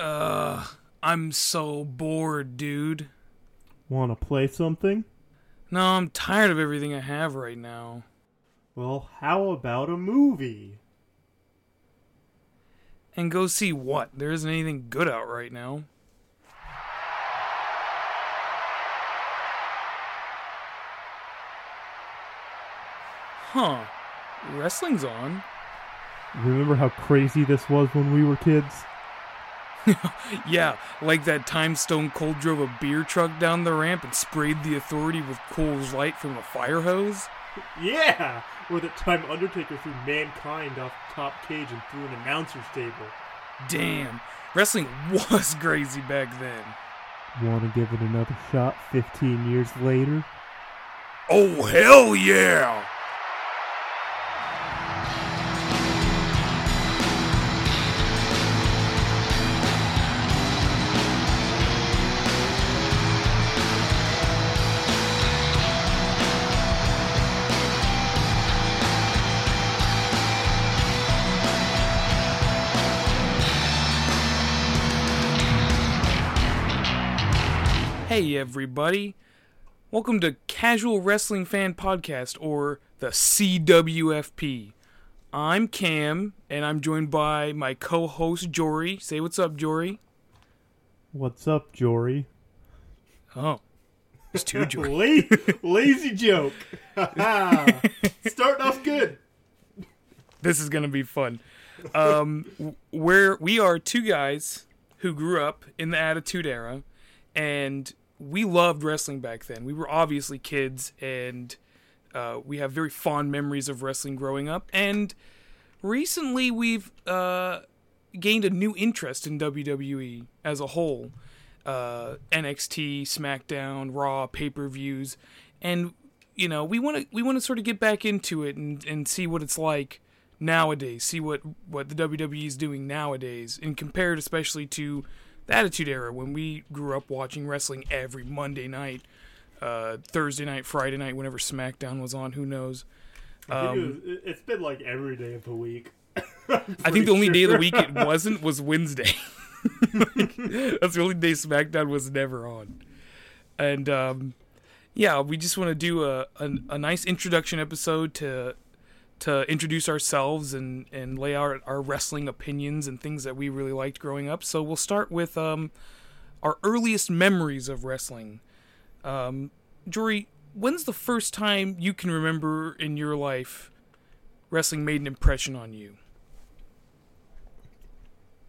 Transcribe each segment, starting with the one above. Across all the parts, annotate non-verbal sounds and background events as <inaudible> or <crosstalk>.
Uh, I'm so bored, dude. Want to play something? No, I'm tired of everything I have right now. Well, how about a movie? And go see what? There isn't anything good out right now. Huh. Wrestling's on. Remember how crazy this was when we were kids? <laughs> Yeah, like that time Stone Cold drove a beer truck down the ramp and sprayed the authority with Coors Light from a fire hose? Yeah! Or that time Undertaker threw Mankind off the top cage and threw an announcer's table. Damn, wrestling <laughs> was crazy back then. Want to give it another shot 15 years later? Oh, hell yeah! Hey, everybody. Welcome to Casual Wrestling Fan Podcast, or the CWFP. I'm Cam, and I'm joined by my co host, Jory. Say what's up, Jory. What's up, Jory? Oh, it's two <laughs> Jory. Lazy joke. <laughs> Starting off good. this is gonna be fun. Um, w- where we are two guys who grew up in the Attitude Era, and we loved wrestling back then. We were obviously kids, and uh, we have very fond memories of wrestling growing up. And recently, we've uh, gained a new interest in WWE as a whole. Uh, NXT, SmackDown, Raw, pay per views, and you know we want to we want to sort of get back into it and, and see what it's like nowadays. See what what the WWE is doing nowadays, and compare it especially to the Attitude Era when we grew up watching wrestling every Monday night, uh, Thursday night, Friday night, whenever SmackDown was on. Who knows? Um, it- it's been like every day of the week. <laughs> I think the only day of the week it <laughs> wasn't was Wednesday. <laughs> Like, that's the only day SmackDown was never on. And um, yeah, we just want to do a, a a nice introduction episode to to introduce ourselves and and lay out our wrestling opinions and things that we really liked growing up. So we'll start with um our earliest memories of wrestling. Um, Jory, when's the first time you can remember in your life wrestling made an impression on you?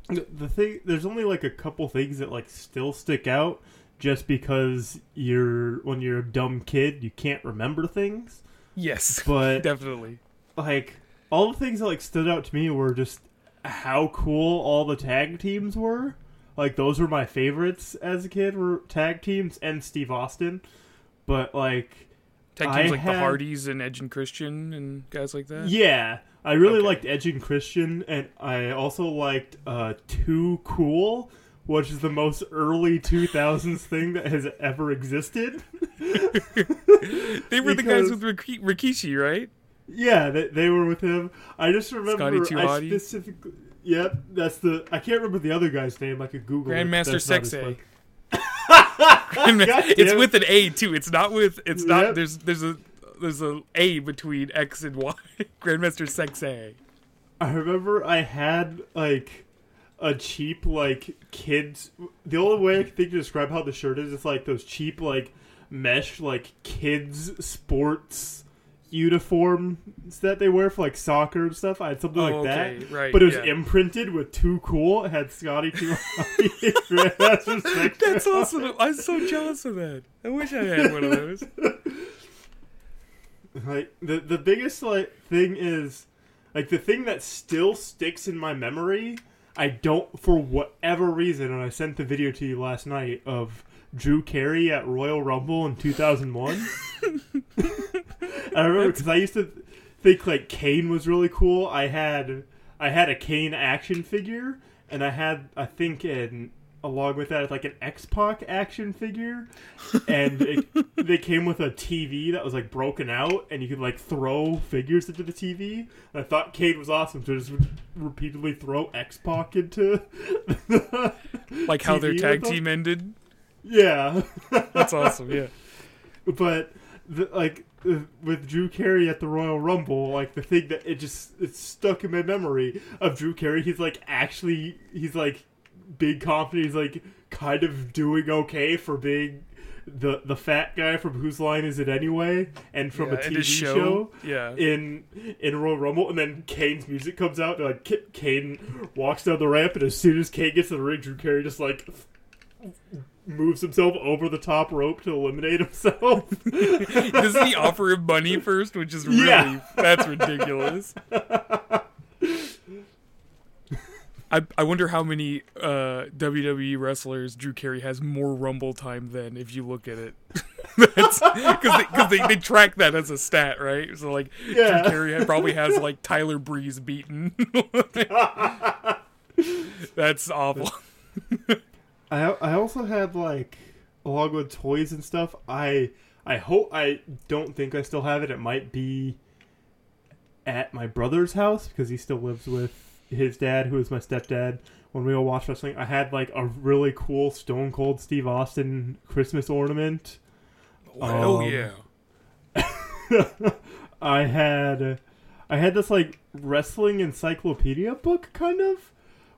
The the thing, there's only like a couple things that like still stick out, just because you're when you're a dumb kid, you can't remember things. Yes, But <laughs> definitely. Like all the things that like stood out to me were just how cool all the tag teams were. Like those were my favorites as a kid were tag teams and Steve Austin. But like Tag I teams like the Hardys and Edge and Christian and guys like that. yeah, I really Okay. liked Edge and Christian and I also liked uh Too Cool, which is the most early 2000s thing that has ever existed. <laughs> They were the guys with Rik- Rikishi, right? Yeah, they, they were with him. I just remember I specifically. Yep, that's the. I can't remember the other guy's name. I could Google. it, Grandmaster Sexay. <laughs> <laughs> It's with an A too. It's not with. It's not. Yep. There's there's a there's a A between X and Y. <laughs> Grandmaster Sexay. I remember I had like a cheap like kids. The only way I can think to describe how the shirt is, it's like those cheap like mesh like kids sports uniforms that they wear for like soccer and stuff. I had something like Oh, okay, that, right, but it was yeah. imprinted with too cool. It had Scotty <laughs> too. Sexay. That's awesome. I'm so jealous of that. I wish I had one of those. <laughs> like the the biggest like thing is like the thing that still sticks in my memory i don't for whatever reason and i sent the video to you last night of drew carey at royal rumble in 2001 <laughs> <laughs> i remember because i used to think like kane was really cool i had i had a kane action figure and i had i think an along with that like an x-pac action figure and it, <laughs> they came with a TV that was like broken out, and you could like throw figures into the TV. And I thought Cade was awesome to just re- repeatedly throw X Pac into. The, <laughs> like how their tag team ended. Yeah. That's awesome. Yeah. but the, like with Drew Carey at the Royal Rumble, like the thing that it just it's stuck in my memory of Drew Carey. He's like actually he's like big confident. He's like kind of doing okay for being the the fat guy from Whose Line Is It Anyway, and from yeah, a TV his show. Yeah. In in Royal Rumble, and then Kane's music comes out. And, like Kane walks down the ramp, and as soon as Kane gets to the ring, Drew Carey just like moves himself over the top rope to eliminate himself. <laughs> Doesn't he offer him money first, which is really Yeah. that's ridiculous. I, I wonder how many uh, WWE wrestlers Drew Carey has more Rumble time than if you look at it. <laughs> Because they, they, they track that as a stat, right? So like Yeah. Drew Carey probably has like Tyler Breeze beaten. <laughs> That's awful. I I also had like along with toys and stuff. I I hope I don't think I still have it. It might be at my brother's house because he still lives with his dad, who is my stepdad. When we all watch wrestling, I had like a really cool Stone Cold Steve Austin Christmas ornament. Oh Um, yeah. <laughs> I had I had this like wrestling encyclopedia book kind of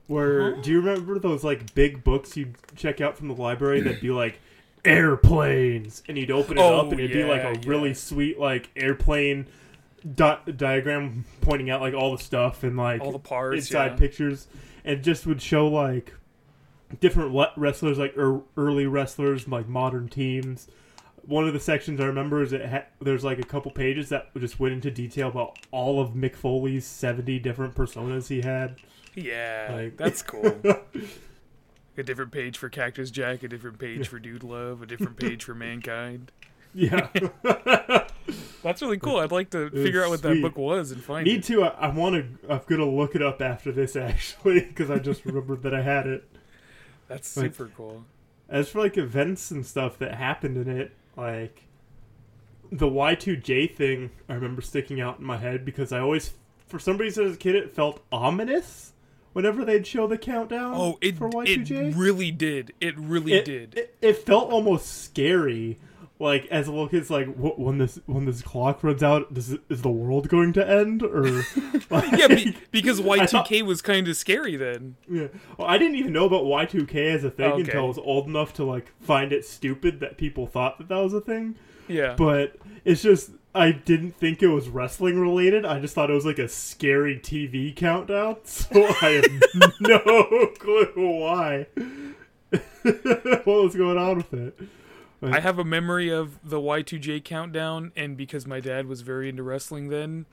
where do you remember those like big books you'd check out from the library that'd be like airplanes? And you'd open it Oh, up and it'd be like yeah, a really sweet like airplane di- diagram pointing out like all the stuff and like All the parts. inside yeah. pictures. And just would show like different le- wrestlers like er- early wrestlers like modern teams. One of the sections i remember is it ha- there's like a couple pages that just went into detail about all of mick foley's 70 different personas he had Yeah, Like- that's <laughs> cool. a different page for Cactus Jack, a different page for Dude Love, a different page for Mankind. yeah <laughs> That's really cool. I'd like to figure out what that book was and find need it. to i, I want to i'm gonna look it up after this <laughs> actually because i just remembered that i had it That's like- super cool. as for like events and stuff that happened in it, like the Y2J thing, I remember sticking out in my head because I always, for some reason as a kid, it felt ominous whenever they'd show the countdown. Oh, it for Y2J. it really did. It really it, did. It, it felt almost scary. Like as a little kid, it's like wh- when this when this clock runs out, does is the world going to end? Or <laughs> like, yeah, be, because <laughs> Y2K was kind of scary then. Yeah. Well, I didn't even know about Y2K as a thing Okay. until I was old enough to like find it stupid that people thought that that was a thing. Yeah. But it's just I didn't think it was wrestling related. I just thought it was like a scary TV countdown. <laughs> So I have <laughs> no clue why. <laughs> what was going on with it? I have a memory of the Y2J countdown, and because my dad was very into wrestling then,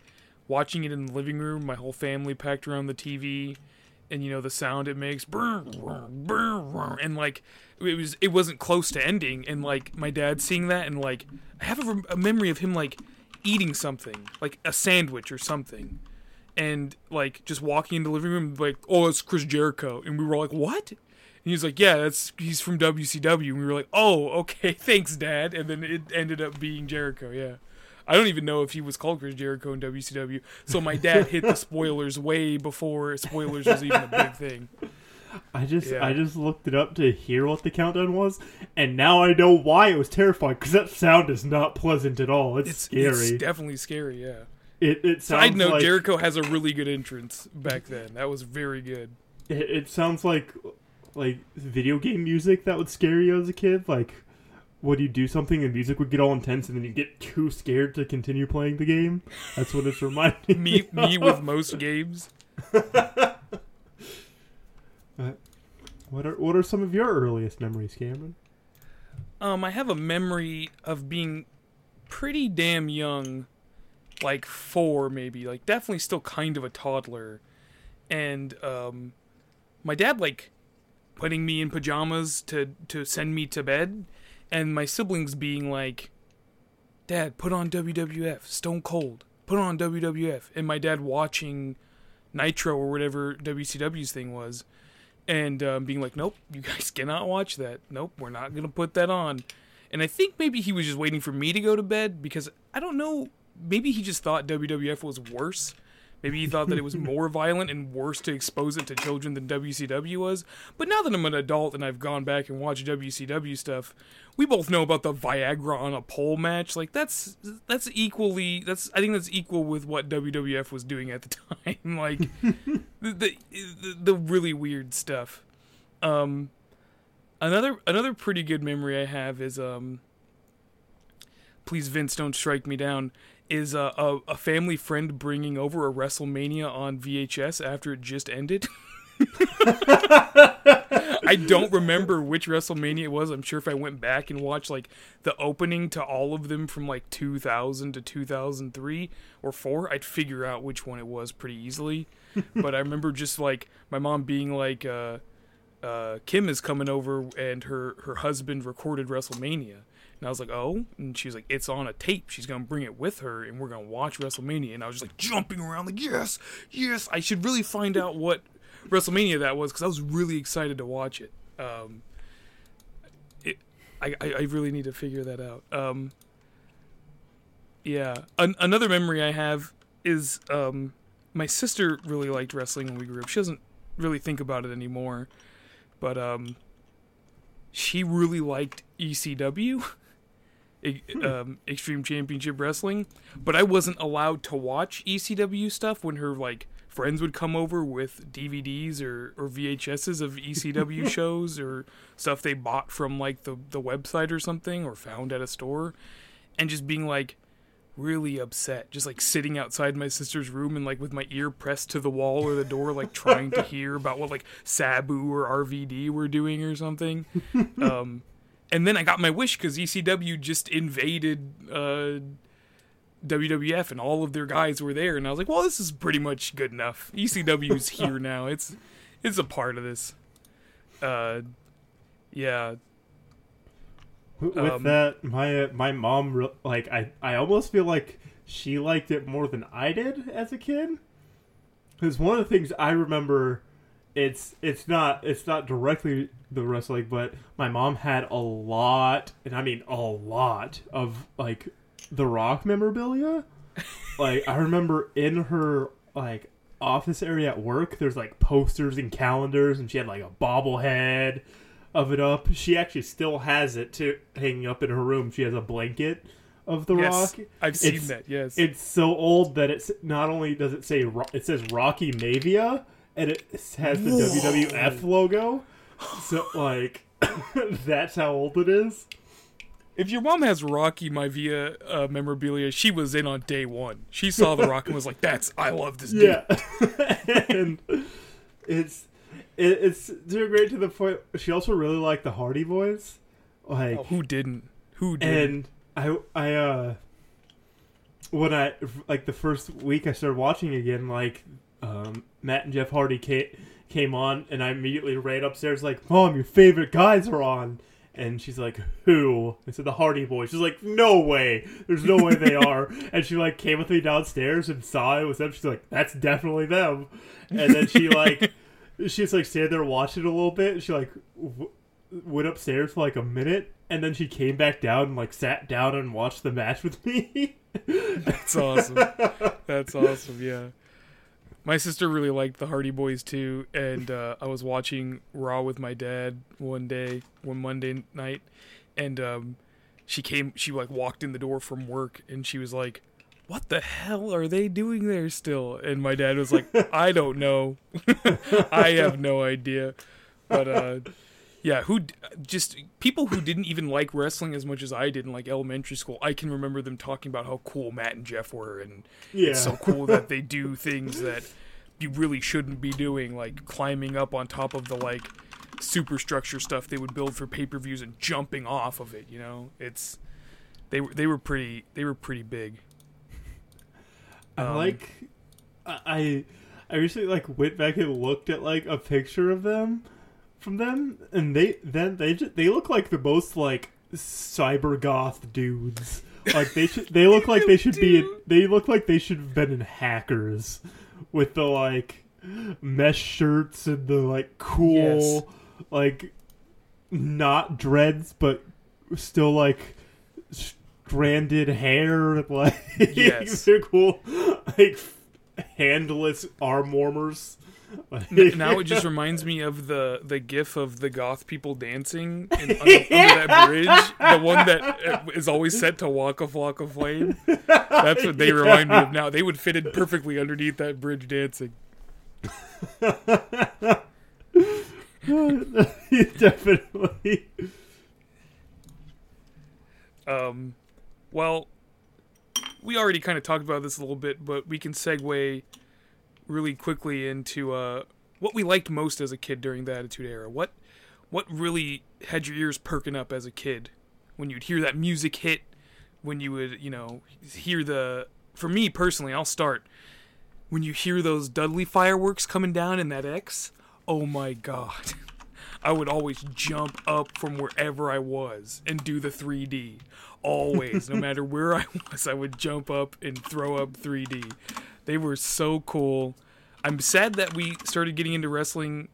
watching it in the living room, my whole family packed around the TV, and you know the sound it makes, and like it was it wasn't close to ending, and like my dad seeing that, and like I have a, a memory of him like eating something, like a sandwich or something. And like just walking into the living room, like, oh, it's Chris Jericho, and we were like, what? And he's like, yeah, that's he's from WCW. And we were like, oh, okay, <laughs> thanks, Dad. And then it ended up being Jericho. Yeah, I don't even know if he was called Chris Jericho in WCW. So my dad hit the spoilers way before spoilers was even a big thing. I just Yeah. I just looked it up to hear what the countdown was, and now I know why it was terrifying because that sound is not pleasant at all. It's, It's scary. It's definitely scary. Yeah. it it sounds Side note: like Jericho has a really good entrance back then. That was very good. it, it sounds like like video game music that would scare you as a kid. Like would you do something and music would get all intense and then you get too scared to continue playing the game? That's what it's reminding Me, me with most games. <laughs> What are what are some of your earliest memories, Cameron? Um, I have a memory of being pretty damn young, like four maybe, like definitely still kind of a toddler, and um, my dad like putting me in pajamas to to send me to bed, and my siblings being like, "Dad, put on WWF, Stone Cold, put on WWF," and my dad watching Nitro or whatever WCW's thing was and um, being like, "Nope, you guys <laughs> cannot watch that. Nope, we're not gonna put that on." And I think maybe he was just waiting for me to go to bed because I don't know. Maybe he just thought WWF was worse Maybe he thought that it was <laughs> more violent and worse to expose it to children than WCW was. But now that I'm an adult and I've gone back and watched WCW stuff, we both know about the Viagra on a pole match. Like that's that's equally that's I think that's equal with what WWF was doing at the time. <laughs> like <laughs> the, the the really weird stuff. Um, another another pretty good memory I have is um. Please Vince, don't strike me down is a, a, a, family friend bringing over a WrestleMania on VHS after it just ended. I don't remember which WrestleMania it was. I'm sure if I went back and watched like the opening to all of them from like 2000 to 2003 or 4, I'd figure out which one it was pretty easily. but I remember just like my mom being like uh, uh, Kim is coming over and her her husband recorded WrestleMania and I was like, oh. And she was like, it's on a tape. She's going to bring it with her and we're going to watch WrestleMania. And I was just like jumping around, like, yes, yes. I should really find out what WrestleMania that was because I was really excited to watch it. Um, it I, I really need to figure that out. Um, yeah. An- another memory I have is um, my sister really liked wrestling when we grew up. She doesn't really think about it anymore. But um, she really liked ECW. <laughs> um, Extreme Championship Wrestling, but I wasn't allowed to watch ECW stuff when her like friends would come over with DVDs or, or VHSs of ECW <laughs> shows or stuff they bought from like the the website or something or found at a store, and just being like really upset, just like sitting outside my sister's room and like with my ear pressed to the wall or the door, like trying to <laughs> hear about what like Sabu or RVD were doing or something. <laughs> Um, and then I got my wish because ECW just invaded uh, WWF and all of their guys were there, and I was like, well, this is pretty much good enough. ECW's here <laughs> now. It's it's a part of this. Uh, yeah. With um, that, my my mom like I I almost feel like she liked it more than I did as a kid. Because one of the things I remember, it's it's not it's not directly the wrestling, but my mom had a lot, and I mean a lot of like the Rock memorabilia. <laughs> like I remember in her like office area at work, there's like posters and calendars, and she had like a bobblehead of it up. She actually still has it to hanging up in her room. She has a blanket of the yes, Rock. I've seen it's, that. Yes, it's so old that it's not only does it say it says Rocky Maivia, and it has the Whoa. WWF logo. So like, <coughs> that's how old it is. If your mom has Rocky Maivia uh, memorabilia, she was in on day one. She saw the Rock and was like, "That's I love this dude." Yeah, <laughs> and it's it, it's doing great to the point. She also really liked the Hardy Boys. Like oh, who didn't? Who didn't? And I I uh when I like the first week I started watching again, like um, Matt and Jeff Hardy came came on, and I immediately ran upstairs like, "Mom, your favorite guys are on." And she's like, "Who?" I said, "The Hardy Boys." She's like, "No way! There's no way they are." <laughs> and she like came with me downstairs and saw it was them. She's like, "That's definitely them." And then she like, <laughs> she's like standing there watching it a little bit. And she like w- went upstairs for like a minute, and then she came back down and like sat down and watched the match with me. That's awesome. That's awesome. Yeah my sister really liked the Hardy Boys too, and uh, I was watching Raw with my dad one day, one Monday night, and um, she came, she like walked in the door from work, and she was like, "What the hell are they doing there still?" And my dad was like, <laughs> "I don't know, <laughs> I have no idea," but uh, yeah, who just people who didn't even like wrestling as much as I did in like elementary school. I can remember them talking about how cool Matt and Jeff were, and yeah. it's so cool that <laughs> they do things that you really shouldn't be doing, like climbing up on top of the like superstructure stuff they would build for pay per views and jumping off of it. You know, it's they were they were pretty they were pretty big. I um, like I I recently like went back and looked at like a picture of them from them, and they then they just, they look like the most like cyber goth dudes. Like they should they look like they should be in, <laughs> they look like they should have been in hackers with the like mesh shirts and the like cool yes. like not dreads but still like stranded hair <laughs> like yes. <laughs> they're cool like handless arm warmers. Now it just <laughs> reminds me of the the gif of the goth people dancing in, under, under that bridge, the one that uh, always set to "Walk of Walk of Flame." That's what they <laughs> remind me of now. They would fit in perfectly underneath that bridge dancing. <laughs> Definitely. Um, well, we already kind of talked about this a little bit, but we can segue really quickly into uh, what we liked most as a kid during the Attitude Era. What what really had your ears perking up as a kid when you'd hear that music hit? When you would, you know, hear the. For me personally, I'll start when you hear those Dudley fireworks coming down in that X. Oh my god. <laughs> I would always jump up from wherever I was and do the 3D. Always, no <laughs> matter where I was, I would jump up and throw up 3D. They were so cool. I'm sad that we started getting into wrestling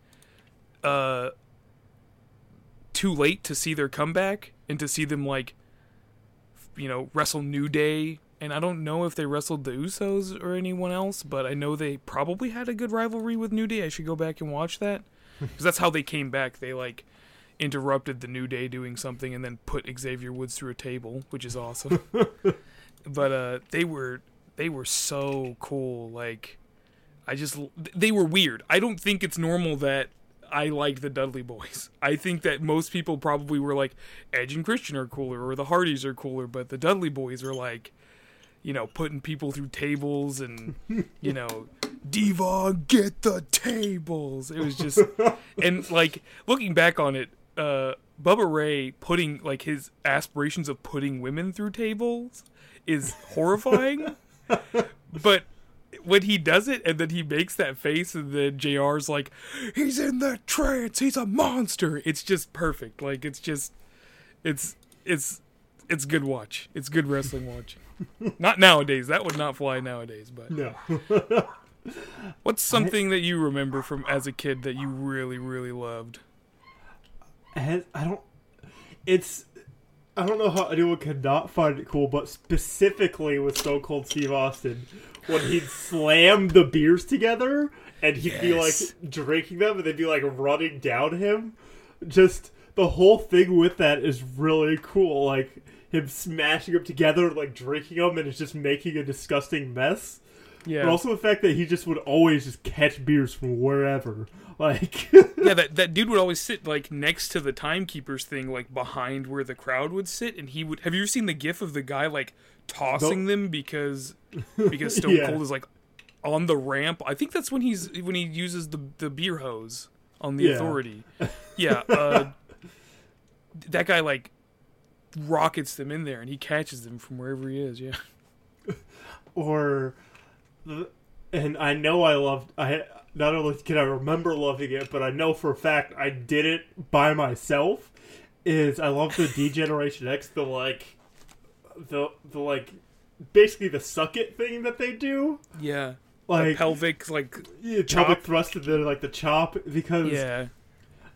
uh too late to see their comeback and to see them like you know, wrestle New Day and I don't know if they wrestled the Usos or anyone else, but I know they probably had a good rivalry with New Day. I should go back and watch that <laughs> because that's how they came back. They like interrupted the New Day doing something and then put Xavier Woods through a table, which is awesome. <laughs> but uh, they were they were so cool. Like I just they were weird. I don't think it's normal that I liked the Dudley Boys. <laughs> I think that most people probably were like Edge and Christian are cooler or the Hardys are cooler, but the Dudley Boys are like you know, putting people through tables and, <laughs> you know, Devon, get the tables. It was just, <laughs> and like looking back on it, uh, Bubba Ray putting like his aspirations of putting women through tables is horrifying. <laughs> but when he does it and then he makes that face and then JR's like, he's in the trance, he's a monster. It's just perfect. Like it's just, it's, it's, it's good watch. It's good wrestling watch <laughs> not nowadays. That would not fly nowadays. But No. <laughs> what's something that you remember from as a kid that you really, really loved? I I don't. It's. I don't know how anyone could not find it cool, but specifically with Stone Cold Steve Austin, when he'd slam the beers together and he'd be like drinking them and they'd be like running down him. Just the whole thing with that is really cool. Like him smashing them together, like drinking them, and it's just making a disgusting mess. Yeah, But also the fact that he just would always just catch beers from wherever. Like, <laughs> yeah. That that dude would always sit like next to the timekeepers thing, like behind where the crowd would sit, and he would. Have you ever seen the gif of the guy like tossing them because <laughs> because Stone Yeah. Cold is like on the ramp? I think that's when he's when he uses the the beer hose on the Yeah. authority. <laughs> Yeah, uh, that guy like rockets them in there, and he catches them from wherever he is. Yeah. or and I know I loved I not only can I remember loving it, but I know for a fact I did it by myself. Is I love the Degeneration <laughs> X, the like the the like basically the suck it thing that they do. Yeah. Like pelvic like yeah, pelvic thrust and then like the chop because yeah.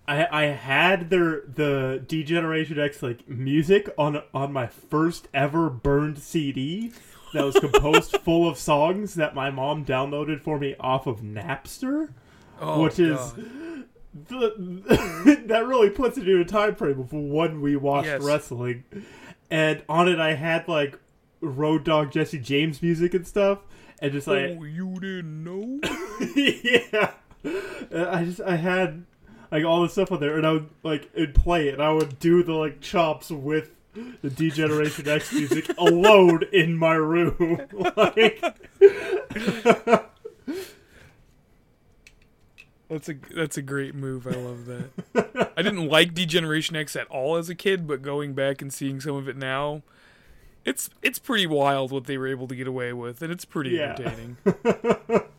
I I had their the D-Generation X like music on on my first ever burned CD that was composed <laughs> full of songs that my mom downloaded for me off of Napster, Oh, which is God. <laughs> the, <laughs> that really puts it in a time frame of when we watched Yes. wrestling. And on it I had like Road Dog Jesse James music and stuff and just like oh, you didn't know? yeah. I just I had like all this stuff on there, and I would like it'd play it, and I would do the like chops with the D-Generation X music alone in my room. <laughs> like, That's a that's a great move. I love that. I didn't like D-Generation X at all as a kid, but going back and seeing some of it now, it's it's pretty wild what they were able to get away with, and it's pretty Yeah. entertaining. <laughs>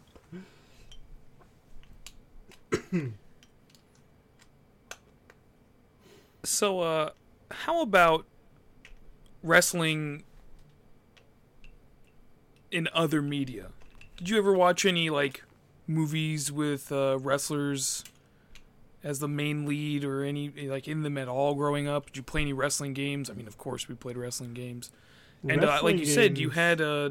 so, uh, how about wrestling in other media? Did you ever watch any like movies with uh, wrestlers as the main lead, or any like in them at all growing up? Did you play any wrestling games? I mean, of course, we played wrestling games. And uh, like wrestling you said, you had uh,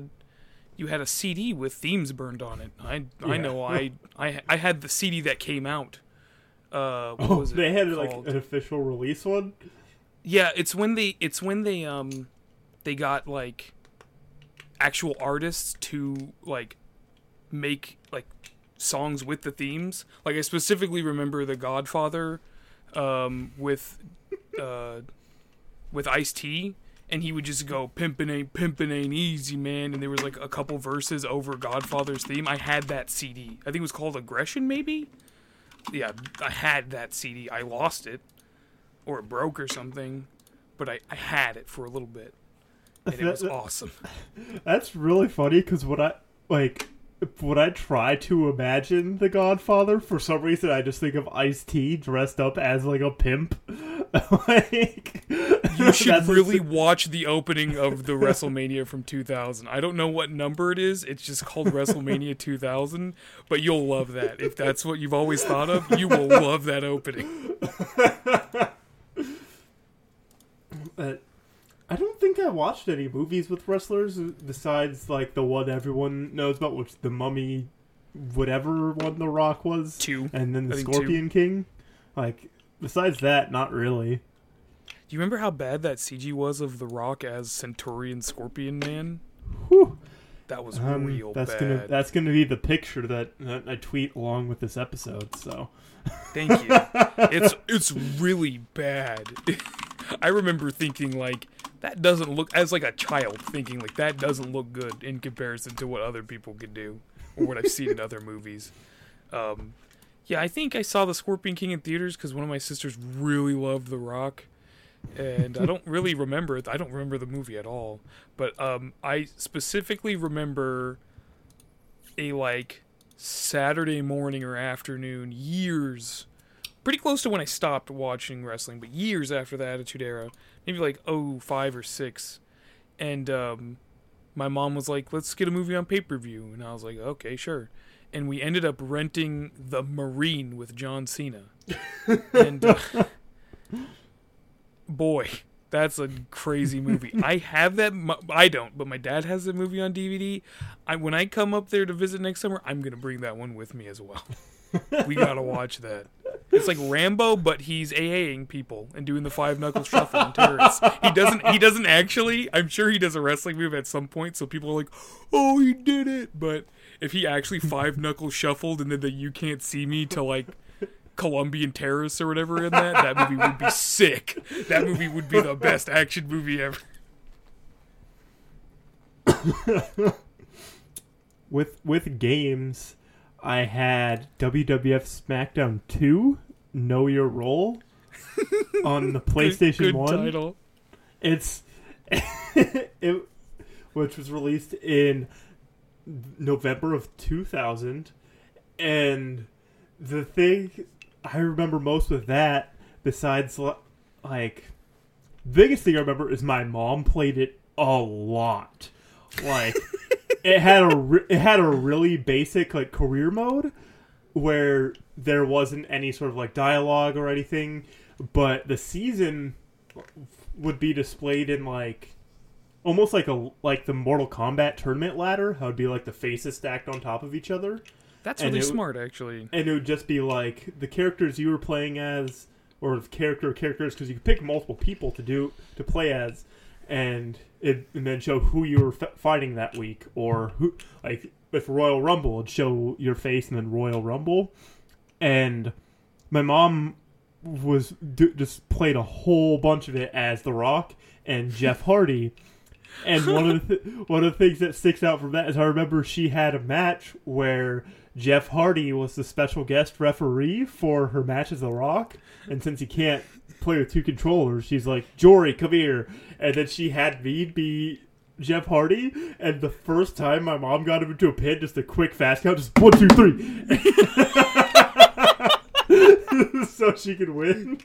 you had a CD with themes burned on it. I I Yeah. know <laughs> I I I had the CD that came out. Uh, what Oh, was it they had like an official release one. Yeah, it's when they it's when they um they got like actual artists to like make like songs with the themes. Like I specifically remember The Godfather um with uh with Ice T and he would just go pimpin' ain't pimpin' ain't easy man and there was like a couple verses over Godfather's theme. I had that CD. I think it was called Aggression maybe? Yeah, I had that CD. I lost it or it broke or something, but I, I had it for a little bit, and it was <laughs> awesome. <laughs> That's really funny because what I like when I try to imagine the Godfather, for some reason I just think of Ice T dressed up as like a pimp. <laughs> like You should really watch the opening of the WrestleMania from 2000. I don't know what number it is. It's just called WrestleMania 2000, but you'll love that. If that's what you've always thought of, you will love that opening. Uh, I don't think I watched any movies with wrestlers besides like the one everyone knows about, which the Mummy, whatever one The Rock was, Two. and then the think two. Scorpion King. Like besides that, not really. Do you remember how bad that CG was of The Rock as Centurion Scorpion Man? Whew. That was Um, real that's bad. gonna that's gonna be the picture that, that I tweet along with this episode. So Thank you. <laughs> it's it's really bad. <laughs> <laughs> I remember thinking like that doesn't look as like a child thinking like that doesn't look good in comparison to what other people could do or what I've seen in other movies. Um, yeah, I think I saw the Scorpion King in theaters because one of my sisters really loved The Rock, and I don't really remember it. I don't remember the movie at all, but um, I specifically remember a like Saturday morning or afternoon years pretty close to when I stopped watching wrestling, but years after the Attitude Era, maybe like oh five or six, and um, my mom was like, "Let's get a movie on pay per view," and I was like, "Okay, sure." And we ended up renting The Marine with John Cena, <laughs> and uh, boy, that's a crazy movie. I have that. I don't, but my dad has the movie on DVD. I when I come up there to visit next summer, I'm gonna bring that one with me as well. <laughs> we gotta watch that. It's like Rambo, but he's AAing people and doing the five knuckle shuffle on terrorists. He doesn't. He doesn't actually. I'm sure he does a wrestling move at some point, so people are like, "Oh, he did it!" But if he actually five knuckle shuffled and then the "You Can't See Me" to like Colombian terrorists or whatever in that, that movie would be sick. That movie would be the best action movie ever. with with games, I had WWF SmackDown Two, Know Your Role, <laughs> on the PlayStation good, good One. title. It's <laughs> it, which was released in November of 2000, and the thing I remember most with that, besides like, biggest thing I remember is my mom played it a lot. Like, <laughs> it had a re- it had a really basic like career mode where there wasn't any sort of like dialogue or anything, but the season would be displayed in like almost like a like the Mortal Kombat tournament ladder. How it'd be like the faces stacked on top of each other, That's And really it- smart, actually. and it would just be like the characters you were playing as, or the character characters because you could pick multiple people to do to play as, and it and then show who you were f- fighting that week, or who like if Royal Rumble it'd show your face and then Royal Rumble, and my mom was d- just played a whole bunch of it as The Rock and Jeff <laughs> Hardy. And one of the th- one of the things that sticks out from that is I remember she had a match where Jeff Hardy was the special guest referee for her match as The Rock, and since he can't play with two controllers, she's like, "Jory, come here," and then she had me be Jeff Hardy, and the first time my mom got him into a pin, just a quick fast count, just one, two, three, <laughs> so she could win.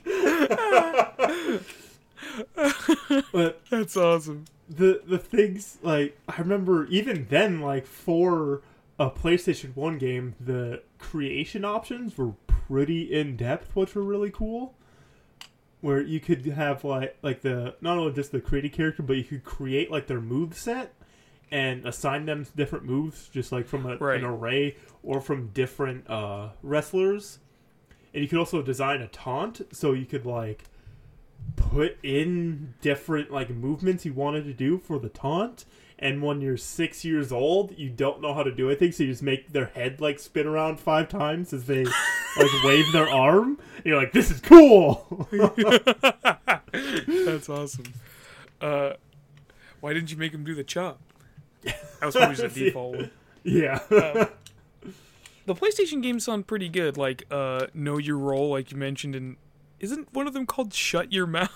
but That's awesome. the the things like I remember even then like for a PlayStation 1 game the creation options were pretty in depth which were really cool where you could have like like the not only just the created character but you could create like their move set and assign them different moves, just like from a, Right. an array or from different uh, wrestlers. And you could also design a taunt, so you could like put in different like movements you wanted to do for the taunt. And when you're six years old, you don't know how to do anything, so you just make their head like spin around five times as they like <laughs> wave their arm. And you're like, "This is cool." <laughs> That's awesome. Uh, why didn't you make him do the chop? That was probably a <laughs> default one. yeah. The PlayStation games sound pretty good, like uh, Know Your Role, like you mentioned, and isn't one of them called Shut Your Mouth?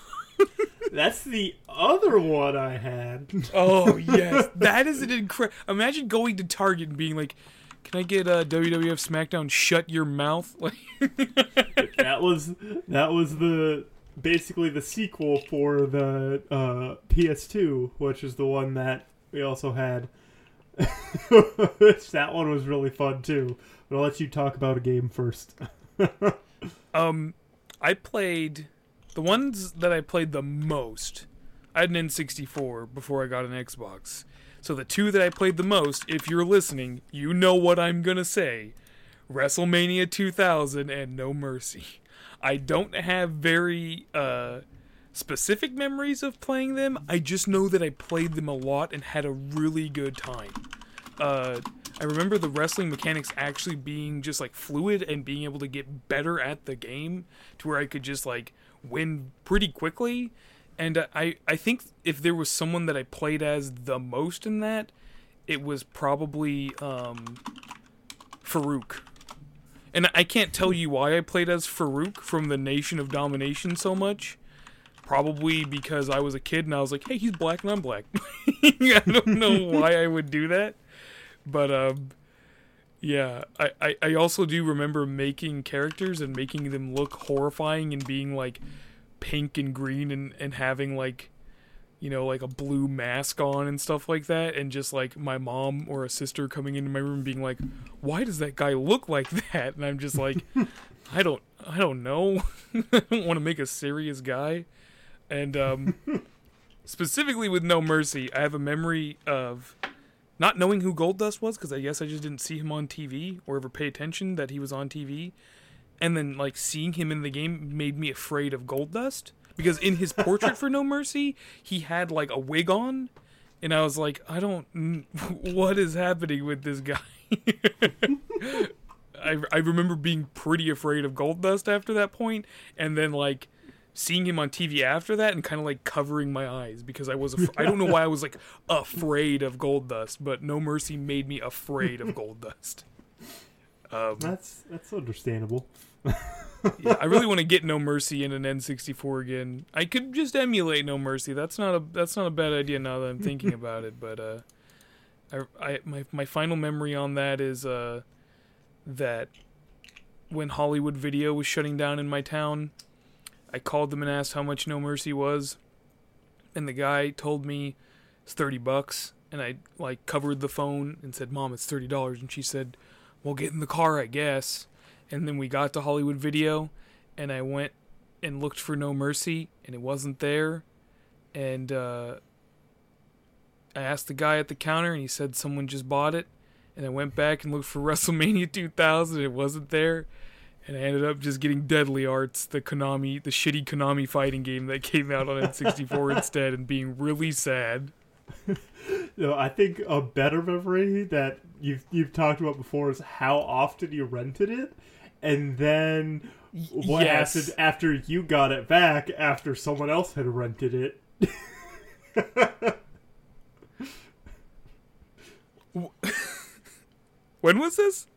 That's the other one I had. Oh <laughs> yes, that is an incredible. Imagine going to Target and being like, "Can I get a WWF SmackDown Shut Your Mouth?" <laughs> Like, that was that was the basically the sequel for the uh, PS2, which is the one that we also had. <laughs> That one was really fun too. But I'll let you talk about a game first. um, I played the ones that I played the most. I had an N64 before I got an Xbox. So the two that I played the most, if you're listening, you know what I'm gonna say. WrestleMania 2000 and No Mercy. <laughs> I don't have very uh, specific memories of playing them. I just know that I played them a lot and had a really good time. Uh, I remember the wrestling mechanics actually being just like fluid and being able to get better at the game to where I could just like win pretty quickly. And I I think if there was someone that I played as the most in that, it was probably um, Faarooq. And I can't tell you why I played as Faarooq from the Nation of Domination so much. Probably because I was a kid and I was like, hey, he's black and I'm black. <laughs> I don't know <laughs> why I would do that. But um yeah, I, I, I also do remember making characters and making them look horrifying and being like pink and green and, and having like you know, like a blue mask on and stuff like that, and just like my mom or a sister coming into my room being like, "Why does that guy look like <laughs> that?" And I'm just like, <laughs> "I don't, I don't know. <laughs> I don't want to make a serious guy." And um, specifically with No Mercy, I have a memory of not knowing who Goldust was because I guess I just didn't see him on TV or ever pay attention that he was on TV, and then like seeing him in the game made me afraid of Goldust because in his portrait for No <laughs> Mercy, he had like a wig on, and I was like, I don't, <laughs> what is happening with this guy? <laughs> I I remember being pretty afraid of Goldust after that point, and then like seeing him on TV after that and kind of like covering my eyes because I was <laughs> af- I don't know why I was like afraid of Goldust, but No Mercy made me afraid of Gold <laughs> Dust. Um, That's that's understandable. <laughs> yeah, I really want to get No Mercy in an N64 again. I could just emulate No Mercy. That's not a that's not a bad idea now that I'm thinking about it. But uh, I, I my my final memory on that is uh that when Hollywood Video was shutting down in my town, I called them and asked how much No Mercy was, and the guy told me it's thirty bucks, and I like covered the phone and said, "Mom, it's thirty dollars," and she said, "Well, get in the car, I guess." And then we got to Hollywood Video, and I went and looked for No Mercy, and it wasn't there. And uh, I asked the guy at the counter, and he said someone just bought it. And I went back and looked for <laughs> WrestleMania 2000, and it wasn't there. And I ended up just getting Deadly Arts, the Konami, the shitty Konami fighting game that came out on N64 <laughs> instead, and being really sad. <laughs> No, I think a better memory that you've you've talked about before is how often you rented it, and then what yes. happened after you got it back after someone else had rented it. <laughs> When was this?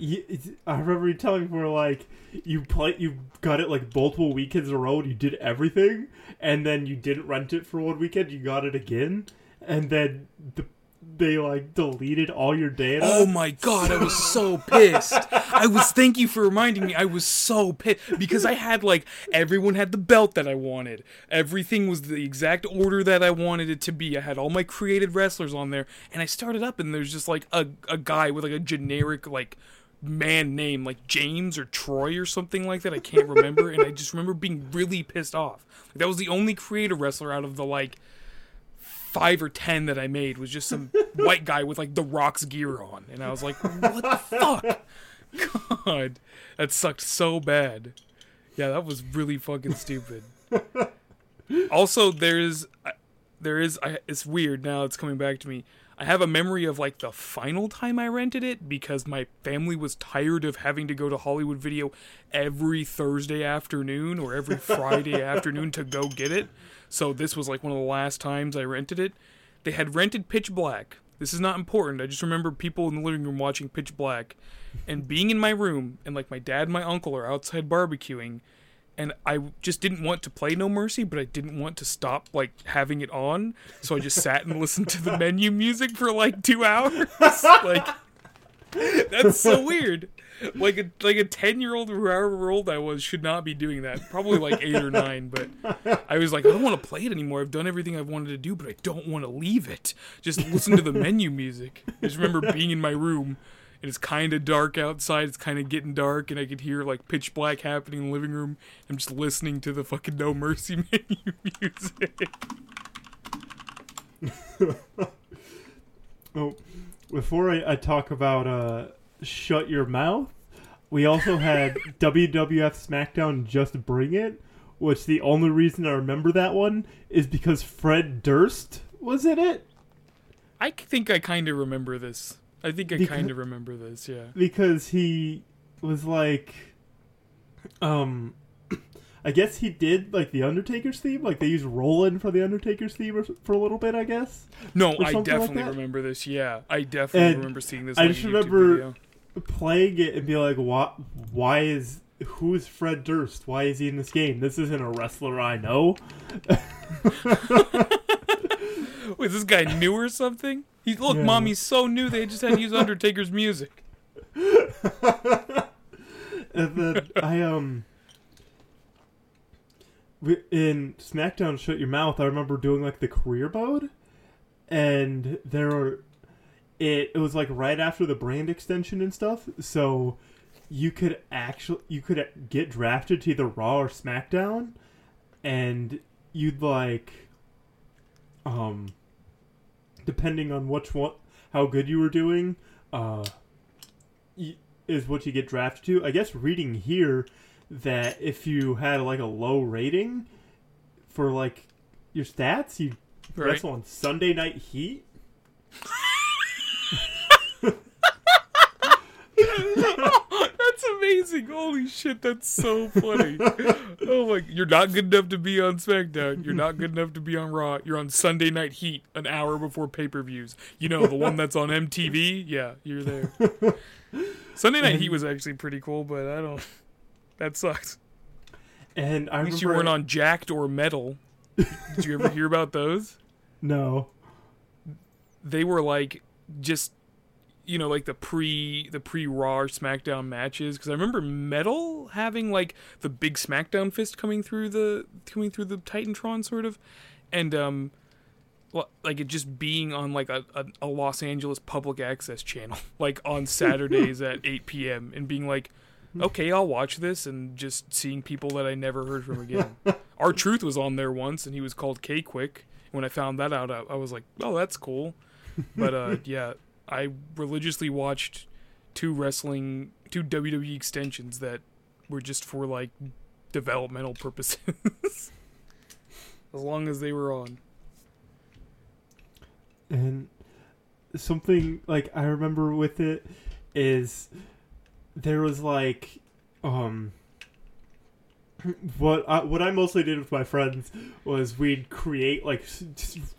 You, I remember you telling me where like you play you got it like multiple weekends in a row and you did everything, and then you didn't rent it for one weekend. You got it again, and then the, they like deleted all your data. Oh my god, I was so pissed. I was thank you for reminding me. I was so pissed because I had like everyone had the belt that I wanted. Everything was the exact order that I wanted it to be. I had all my created wrestlers on there and I started up and there's just like a a guy with like a generic like man name like James or Troy or something like that. I can't remember and I just remember being really pissed off. Like, that was the only creator wrestler out of the like five or ten that I made was just some <laughs> white guy with like the Rock's gear on, and I was like, what the fuck? God, that sucked so bad. Yeah, that was really fucking stupid. also, there's there is I, it's weird now. It's coming back to me. I have a memory of like the final time I rented it because my family was tired of having to go to Hollywood Video every Thursday afternoon or every <laughs> Friday afternoon to go get it. So this was like one of the last times I rented it. They had rented Pitch Black. This is not important. I just remember people in the living room watching Pitch Black and being in my room and like my dad and my uncle are outside barbecuing and I just didn't want to play No Mercy, but I didn't want to stop like having it on, so I just sat and listened to the menu music for like two hours. <laughs> like that's so weird. Like a like a ten year old or however old I was should not be doing that. Probably like eight or nine, but I was like, I don't want to play it anymore. I've done everything I've wanted to do, but I don't want to leave it. Just listen to the menu music. I just remember being in my room and it's kind of dark outside. It's kind of getting dark, and I could hear like pitch black happening in the living room. I'm just listening to the fucking No Mercy <laughs> menu music. <laughs> oh, before I, I talk about uh, Shut Your Mouth, we also had <laughs> WWF SmackDown Just Bring It, which the only reason I remember that one is because Fred Durst was in it. I think I kind of remember this. I think I kind of remember this, yeah. Because he was like, um, <clears throat> I guess he did like the Undertaker's theme. Like they used Rollin' for the Undertaker's theme for a little bit. I guess. No, I definitely like remember this. Yeah, I definitely and remember seeing this. I just remember video. playing it and be like, "What? Why is who is Fred Durst? Why is he in this game? This isn't a wrestler I know." <laughs> <laughs> Wait, this guy new or something? He look, yeah. mom, he's so new. They just had to use Undertaker's music. <laughs> and then I um in SmackDown, Shut Your Mouth. I remember doing like the career mode, and there were it. It was like right after the brand extension and stuff, so you could actually you could get drafted to either Raw or SmackDown, and you'd like um depending on which one, how good you were doing, uh, is what you get drafted to. I guess reading here that if you had like a low rating for like your stats, you right. wrestle on Sunday Night Heat. Amazing. Holy shit, that's so funny. <laughs> oh my, you're not good enough to be on SmackDown. You're not good enough to be on Raw. You're on Sunday Night Heat an hour before pay-per-views. You know, the one that's on MTV? Yeah, you're there. Sunday Night Heat was actually pretty cool, but I don't that sucks. And I At least you weren't on Jakked or Metal. Did you ever hear about those? <laughs> No. They were like just you know like the pre the pre Raw or SmackDown matches because I remember Metal having like the big SmackDown fist coming through the coming through the Titantron sort of, and um, like it just being on like a, a, a Los Angeles public access channel <laughs> like on Saturdays at <laughs> 8 p.m. and being like, okay, I'll watch this and just seeing people that I never heard from again. <laughs> R-Truth was on there once and he was called K-Kwik. When I found that out, I, I was like, oh, that's cool. But uh, yeah, I religiously watched two wrestling, two WWE extensions that were just for like developmental purposes. <laughs> as long as they were on. And something like I remember with it is there was like um what I, what I mostly did with my friends was we'd create like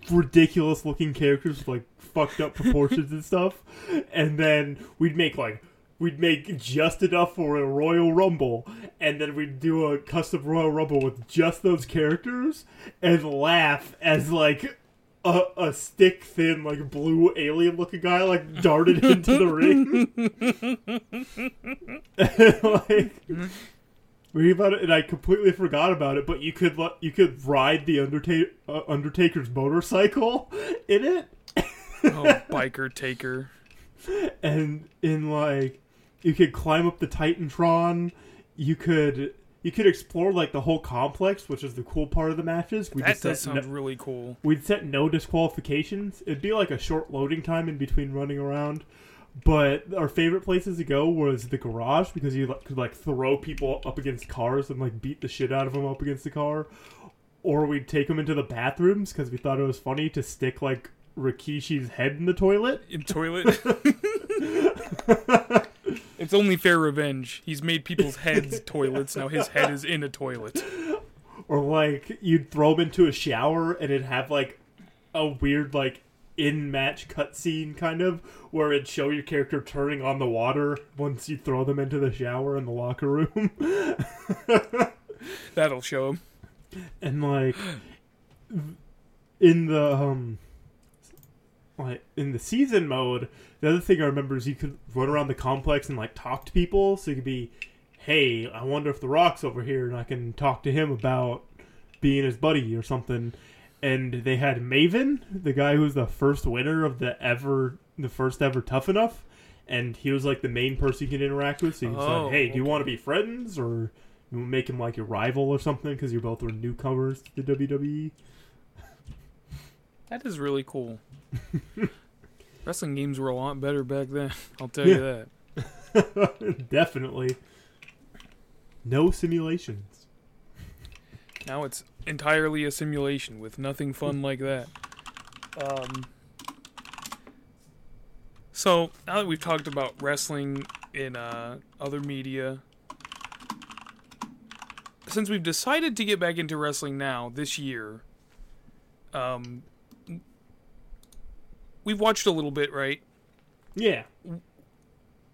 ridiculous looking characters with like fucked up proportions and stuff, and then we'd make like we'd make just enough for a Royal Rumble, and then we'd do a custom Royal Rumble with just those characters, and laugh as like a, a stick thin like blue alien looking guy like darted into the ring. <laughs> and, like read about it, and I completely forgot about it. But you could you could ride the Undertaker uh, Undertaker's motorcycle <laughs> in it. oh, biker taker. <laughs> And in like, you could climb up the Titantron. You could you could explore like the whole complex, which is the cool part of the matches. We that just does sound no, really cool. we'd set no disqualifications. It'd be like a short loading time in between running around. But our favorite places to go was the garage because you like, could like throw people up against cars and like beat the shit out of them up against the car, or we'd take them into the bathrooms because we thought it was funny to stick like Rikishi's head in the toilet. In toilet. <laughs> it's only fair revenge. He's made people's heads toilets. Now his head is in a toilet. or like you'd throw him into a shower and it'd have like a weird like in match cutscene kind of where it'd show your character turning on the water once you throw them into the shower in the locker room. <laughs> That'll show them. and like in the um like in the season mode the other thing i remember is you could run around the complex and like talk to people. So you could be hey i wonder if the rock's over here and i can talk to him about being his buddy or something and they had maven the guy who was the first winner of the ever the first ever tough enough and he was like the main person you could interact with so you Oh, said hey do you want to be friends or you make him like your rival or something because you both were newcomers to the? WWE. That is really cool. <laughs> Wrestling games were a lot better back then. <laughs> I'll tell you that. <laughs> Definitely. No simulations. Now it's entirely a simulation with nothing fun like that. Um, so now that we've talked about wrestling in uh, other media, since we've decided to get back into wrestling now this year, um, we've watched a little bit, right? Yeah.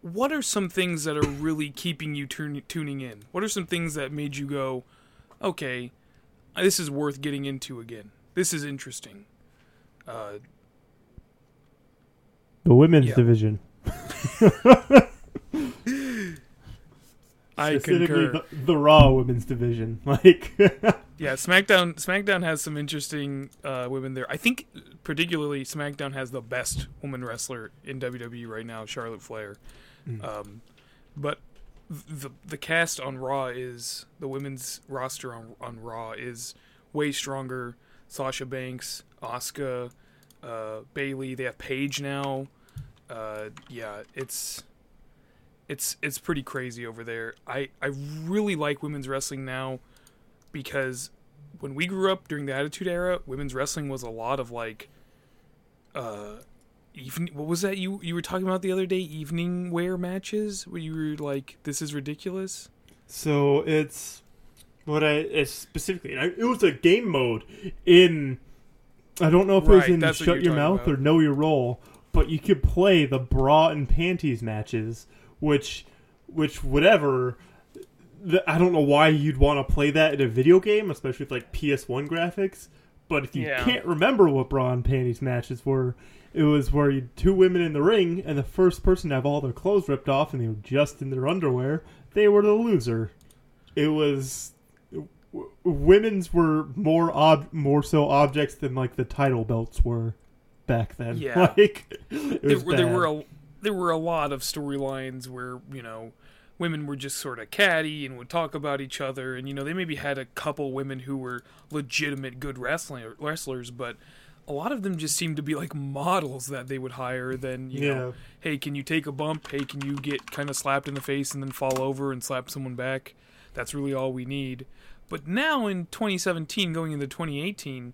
what are some things that are really keeping you turn, tuning in? What are some things that made you go, okay, this is worth getting into again? This is interesting. Uh, The women's Yeah. division. <laughs> <laughs> I Specifically concur. the, the Raw women's division. <laughs> Like yeah, SmackDown. SmackDown has some interesting uh, women there. I think, particularly, SmackDown has the best woman wrestler in WWE right now, Charlotte Flair. Mm. Um, but the the cast on Raw is the women's roster on on Raw is way stronger. Sasha Banks, Asuka, uh, Bayley. They have Paige now. Uh, yeah, it's it's it's pretty crazy over there. I I really like women's wrestling now because when we grew up during the Attitude Era, women's wrestling was a lot of like uh even what was that you you were talking about the other day evening wear matches where you were like this is ridiculous so it's what I it's specifically it was a game mode in I don't know if it was in Shut Your Mouth about. or Know Your Role, but you could play the bra and panties matches, which which whatever the, I don't know why you'd want to play that in a video game, especially with like PS1 graphics. But if you Yeah. can't remember what bra and panties matches were, it was where you two women in the ring, and the first person to have all their clothes ripped off, and they were just in their underwear. They were the loser. It was w- women's were more ob- more so objects than like the title belts were back then. Yeah. <laughs> like it there there were a, there were a lot of storylines where you know women were just sort of catty and would talk about each other and you know they maybe had a couple women who were legitimate good wrestling wrestlers but a lot of them just seem to be like models that they would hire then you know hey can you take a bump? Hey can you get kind of slapped in the face and then fall over and slap someone back? That's really all we need. But now in 2017 going into 2018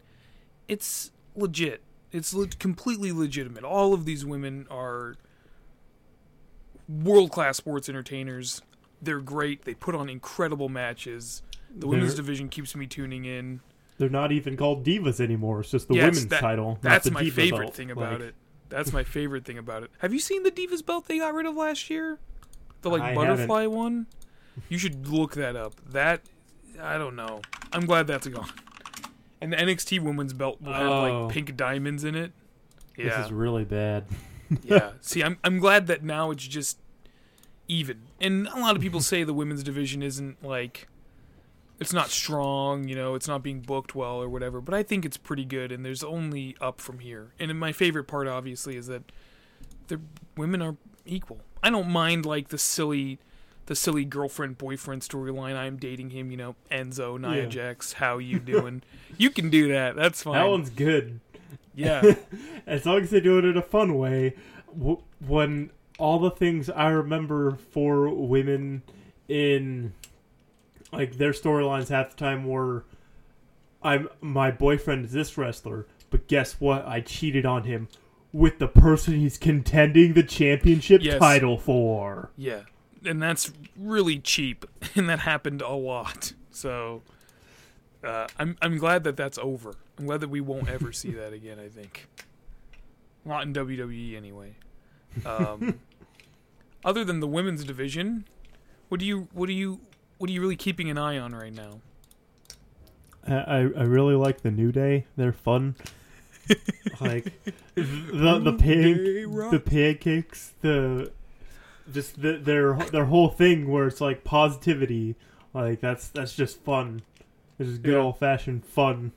it's legit. It's le- completely legitimate. All of these women are world class sports entertainers. They're great. They put on incredible matches. The women's They're- division keeps me tuning in They're not even called divas anymore. It's just the Yes, women's that- title. not that's the my diva favorite belt. thing about Like, it that's my favorite thing about it have you seen the divas belt they got rid of last year the like I butterfly one you should look that up that i don't know i'm glad that's gone and the nxt women's belt will have Oh. like pink diamonds in it This is really bad. <laughs> yeah. See, I'm I'm glad that now it's just even. And a lot of people <laughs> say the women's division isn't like it's not strong, you know, it's not being booked well or whatever, but I think it's pretty good and there's only up from here. And my favorite part obviously is that the women are equal. I don't mind like the silly the silly girlfriend boyfriend storyline. I'm dating him. You know, Enzo, Nia Yeah. Jax. How you doing? <laughs> you can do that. That's fine. That one's good. yeah. <laughs> as long as they do it in a fun way. When all the things I remember for women in like their storylines half the time were, I'm my boyfriend is this wrestler, but guess what? I cheated on him with the person he's contending the championship Yes. title for. Yeah, and that's really cheap, <laughs> and that happened a lot. So, uh, I'm I'm glad that that's over. I'm glad that we won't ever see <laughs> that again. I think, not in WWE anyway. Um, <laughs> other than the women's division, what do you what do you what are you really keeping an eye on right now? I, I really like the New Day. They're fun. <laughs> like the the rock. the pancakes, the just the, their their whole thing where it's like positivity. Like that's that's just fun. It's just good Yeah. old fashioned fun.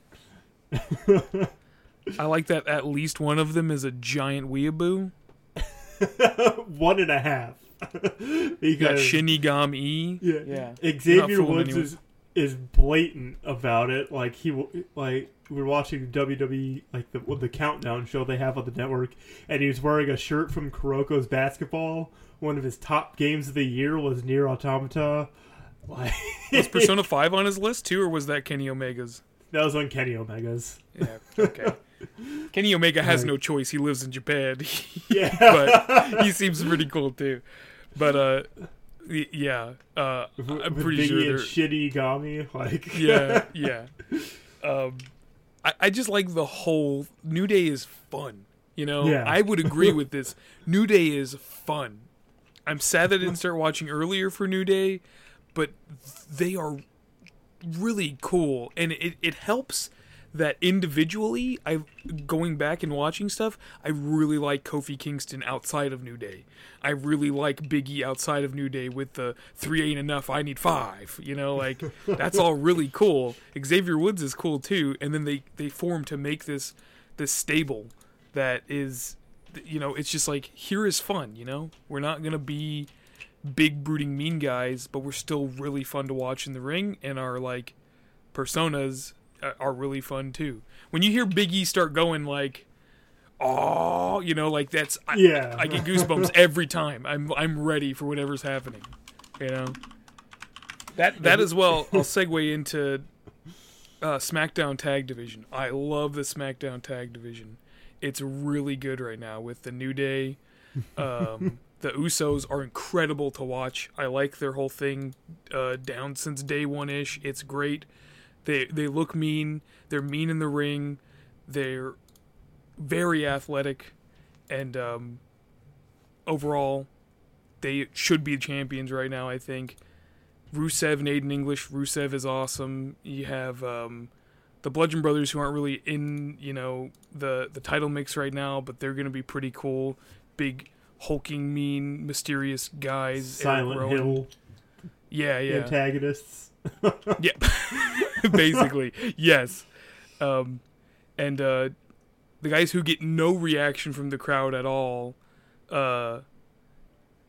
I like that at least one of them is a giant weeaboo. <laughs> One and a half. <laughs> You got Shinigami. yeah, Yeah. Xavier fooling Woods anyone. is is blatant about it. Like he w- like we were watching WWE like the the countdown show they have on the network, and he was wearing a shirt from Kuroko's basketball. One of his top games of the year was NieR Automata. Like Was Persona <laughs> 5 on his list too, or was that Kenny Omega's? that was on Kenny Omega's. Yeah, okay. <laughs> Kenny Omega has Right. no choice. He lives in Japan, Yeah, but he seems pretty cool too. But uh, yeah, uh, I'm pretty Biggie sure and they're shitty Gami. Like <laughs> yeah, <laughs> yeah. Um, I, I just like the whole New Day is fun. You know, Yeah. I would agree <laughs> with this. New Day is fun. I'm sad that I didn't start watching earlier for New Day, but they are really cool, and it it helps that individually, I going back and watching stuff, I really like Kofi Kingston outside of New Day. I really like Biggie outside of New Day with the three ain't enough. I need five. You know, like that's all really <laughs> cool. Xavier Woods is cool too, and then they they form to make this this stable that is, you know, it's just like here is fun. You know, we're not gonna be big brooding mean guys, but we're still really fun to watch in the ring, and our like personas are really fun too. When you hear Big E start going like, "Oh," you know, like that's I, Yeah. I get goosebumps <laughs> every time. I'm I'm ready for whatever's happening. You know, that that as well. <laughs> I'll segue into uh, SmackDown Tag Division. I love the SmackDown Tag Division. It's really good right now with the New Day. <laughs> Um, the Usos are incredible to watch. I like their whole thing uh, down since day one ish. It's great. They they look mean. They're mean in the ring. They're very athletic, and um, overall, they should be champions right now. I think. Rusev and Aiden English. Rusev is awesome. You have um, the Bludgeon Brothers, who aren't really in you know the the title mix right now, but they're gonna be pretty cool. Big hulking, mean, mysterious guys. Silent Hill Yeah, yeah. antagonists. Yeah, <laughs> basically, yes. Um, and uh, the guys who get no reaction from the crowd at all, uh,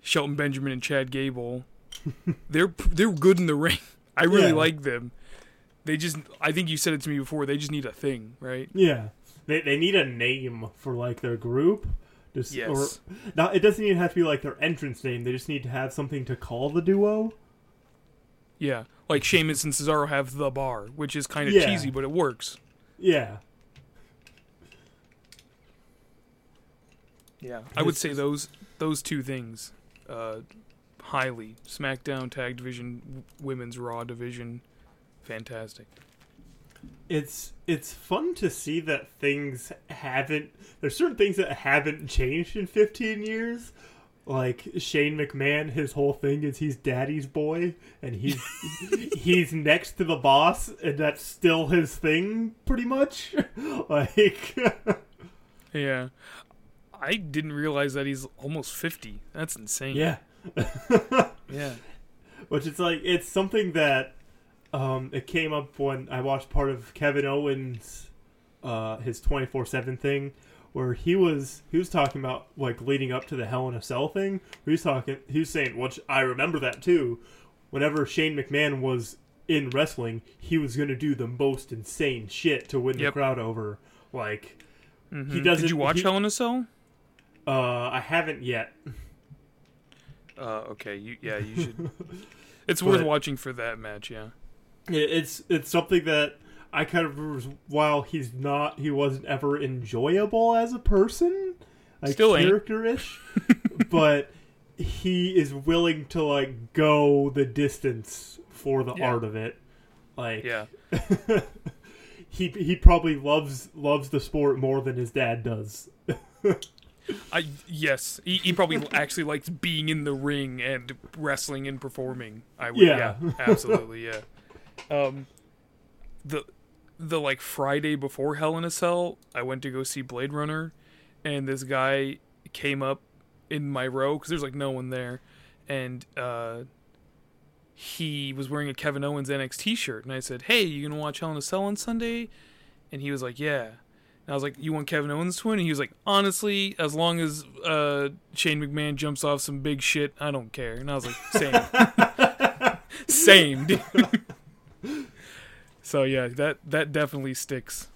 Shelton Benjamin and Chad Gable, <laughs> they're they're good in the ring. I really Yeah. like them. They just, I think you said it to me before. They just need a thing, right? Yeah, they they need a name for like their group. Just Yes. or not. It doesn't even have to be like their entrance name. They just need to have something to call the duo. Yeah, like Sheamus and Cesaro have the bar, which is kind of Yeah. cheesy, but it works. Yeah, Yeah, I would say those those two things, uh, highly SmackDown Tag Division, Women's Raw Division, fantastic. it's it's fun to see that things haven't. There's certain things that haven't changed in 15 years. Like Shane McMahon, his whole thing is he's daddy's boy, and he's <laughs> he's next to the boss, and that's still his thing, pretty much. <laughs> like, <laughs> Yeah, I didn't realize that he's almost fifty. That's insane. yeah. yeah, Which it's like it's something that um, it came up when I watched part of Kevin Owens' uh, his twenty four seven thing, where he was he was talking about like leading up to the Hell in a Cell thing. He was talking. He was saying, which I remember that too. Whenever Shane McMahon was in wrestling, he was going to do the most insane shit to win Yep. the crowd over. Like he Mhm. doesn't. Did you watch he- Hell in a Cell? Uh, I haven't yet. <laughs> Uh, okay, you, yeah, you should. <laughs> It's worth watching for that match. Yeah. It's it's something that I kind of remember, while he's not he wasn't ever enjoyable as a person, like Still character ish, <laughs> but he is willing to like go the distance for the Yeah. art of it. Like Yeah. <laughs> he he probably loves loves the sport more than his dad does. <laughs> I yes, he, he probably actually likes being in the ring and wrestling and performing. I would, yeah, Yeah. absolutely, yeah. Um, the the like Friday before Hell in a Cell, I went to go see Blade Runner, and this guy came up in my row because there's like no one there, and uh, he was wearing a Kevin Owens NXT shirt, and I said, "Hey, you gonna watch Hell in a Cell on Sunday?" And he was like, "Yeah." And I was like, "You want Kevin Owens to win?" And he was like, "Honestly, as long as uh, Shane McMahon jumps off some big shit, I don't care." And I was like, "Same, <laughs> same." Dude. So yeah, that that definitely sticks.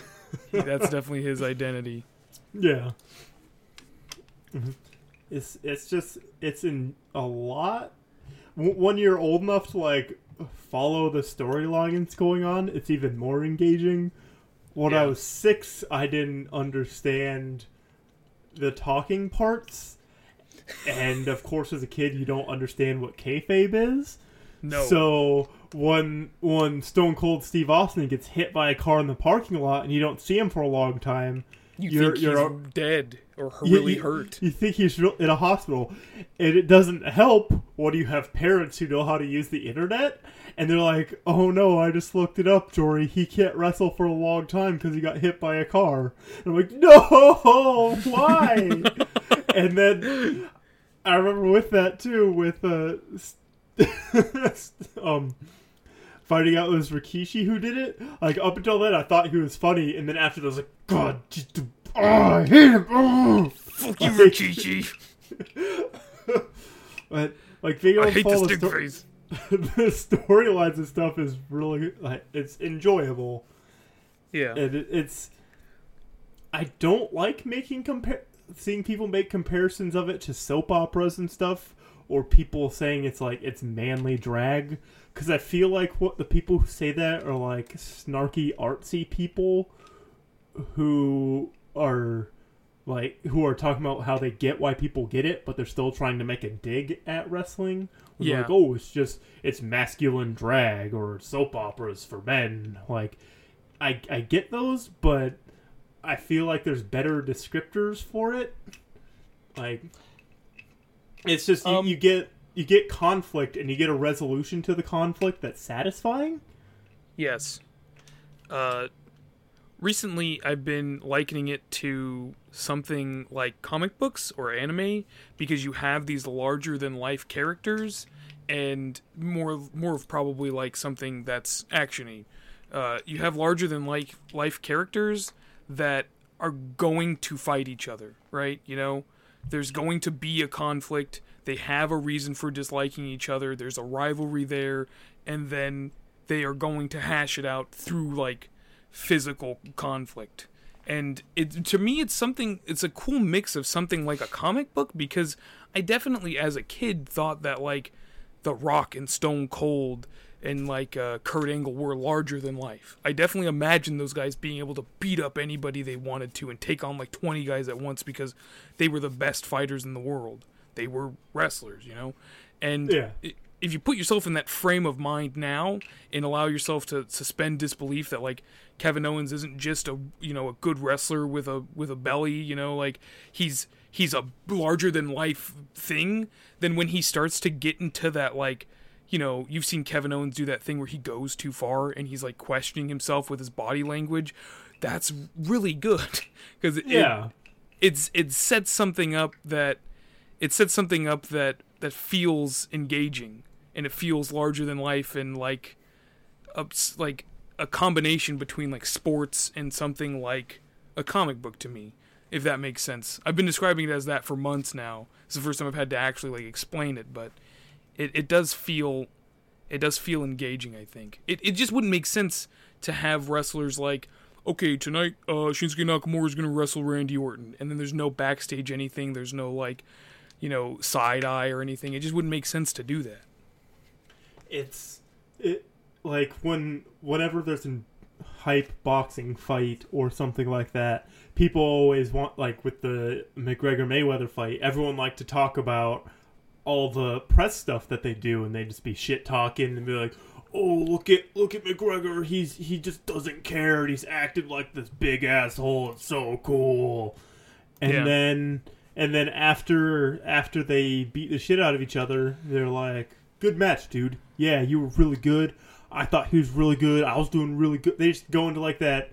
<laughs> That's definitely his identity. Yeah. Mhm. It's it's just it's in a lot. When you're old enough to like follow the storylines going on, it's even more engaging. When I was six, I didn't understand the talking parts, and of course, as a kid, you don't understand what kayfabe is. No, So when when Stone Cold Steve Austin gets hit by a car in the parking lot and you don't see him for a long time, you you're- think you're dead or really you- hurt. You think he's in a hospital, and it doesn't help when you have parents who know how to use the internet, and they're like, "Oh no, I just looked it up, Jory. He can't wrestle for a long time because he got hit by a car." And I'm like, "No, <laughs> why?" <laughs> and then I remember with that too, with uh, <laughs> um. Finding out it was Rikishi who did it, like up until then, I thought he was funny, and then after that, I was like, "God, just, oh, I hate him." Oh. Fuck you, <laughs> Like- Rikishi. <laughs> But like being able I to hate follow the the, sto- face. the storylines and stuff is really like it's enjoyable, Yeah. and it, it's. I don't like making compare seeing people make comparisons of it to soap operas and stuff, or people saying it's like it's manly drag, because I feel like what the people who say that are like snarky artsy people, who are like who are talking about how they get why people get it, but they're still trying to make a dig at wrestling. They're Yeah. Like, oh, it's just it's masculine drag or soap operas for men. Like, I I get those, but I feel like there's better descriptors for it. Like, it's just you, Um, you get you get conflict and you get a resolution to the conflict that's satisfying. Yes. Uh, recently, I've been likening it to something like comic books or anime because you have these larger than life characters, and more more of probably like something that's actiony. Uh, you have larger than life life characters that are going to fight each other, right? You know, there's going to be a conflict. They have a reason for disliking each other. There's a rivalry there, and then they are going to hash it out through like physical conflict. And it to me it's something it's a cool mix of something like a comic book because I definitely as a kid thought that like The Rock and Stone Cold and like uh, Kurt Angle were larger than life. I definitely imagined those guys being able to beat up anybody they wanted to and take on like 20 guys at once because they were the best fighters in the world. They were wrestlers, you know? And Yeah. if you put yourself in that frame of mind now and allow yourself to suspend disbelief that like Kevin Owens isn't just a you know a good wrestler with a with a belly, you know, like he's he's a larger than life thing, then when he starts to get into that like you know, you've seen Kevin Owens do that thing where he goes too far and he's like questioning himself with his body language. That's really good <laughs> because it, Yeah. it's it sets something up that it sets something up that that feels engaging and it feels larger than life and like a, like a combination between like sports and something like a comic book to me if that makes sense. I've been describing it as that for months now. It's the first time I've had to actually like explain it, but it, it does feel it does feel engaging, I think. It it just wouldn't make sense to have wrestlers like okay, tonight uh Shinsuke Nakamura is going to wrestle Randy Orton and then there's no backstage anything, there's no like you know, side eye or anything. It just wouldn't make sense to do that. It's it like when whenever there's a hype boxing fight or something like that, people always want like with the McGregor Mayweather fight, everyone like to talk about all the press stuff that they do and they just be shit talking and be like, "Oh, look at look at McGregor. He's he just doesn't care. And he's acted like this big asshole. It's so cool." And Yeah. then and then after after they beat the shit out of each other, they're like, "Good match, dude. Yeah, you were really good. I thought he was really good. I was doing really good." They just go into like that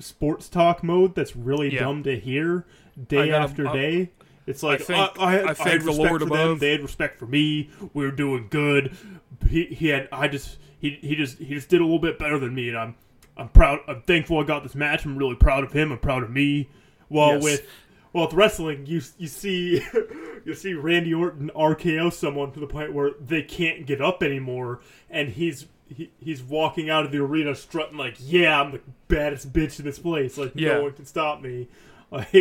sports talk mode that's really Yeah. dumb to hear day gotta- after day. It's like thank- I, uh, I, had, I I thank had the respect Lord for them. They had respect for me. We were doing good. He, he had. I just he, he just he just did a little bit better than me, and I'm I'm proud. I'm thankful I got this match. I'm really proud of him. I'm proud of me. While Yes. with well with wrestling, you you see <laughs> you see Randy Orton RKO someone to the point where they can't get up anymore, and he's. He, he's walking out of the arena strutting like, "Yeah, I'm the baddest bitch in this place. Like, Yeah. no one can stop me." <laughs>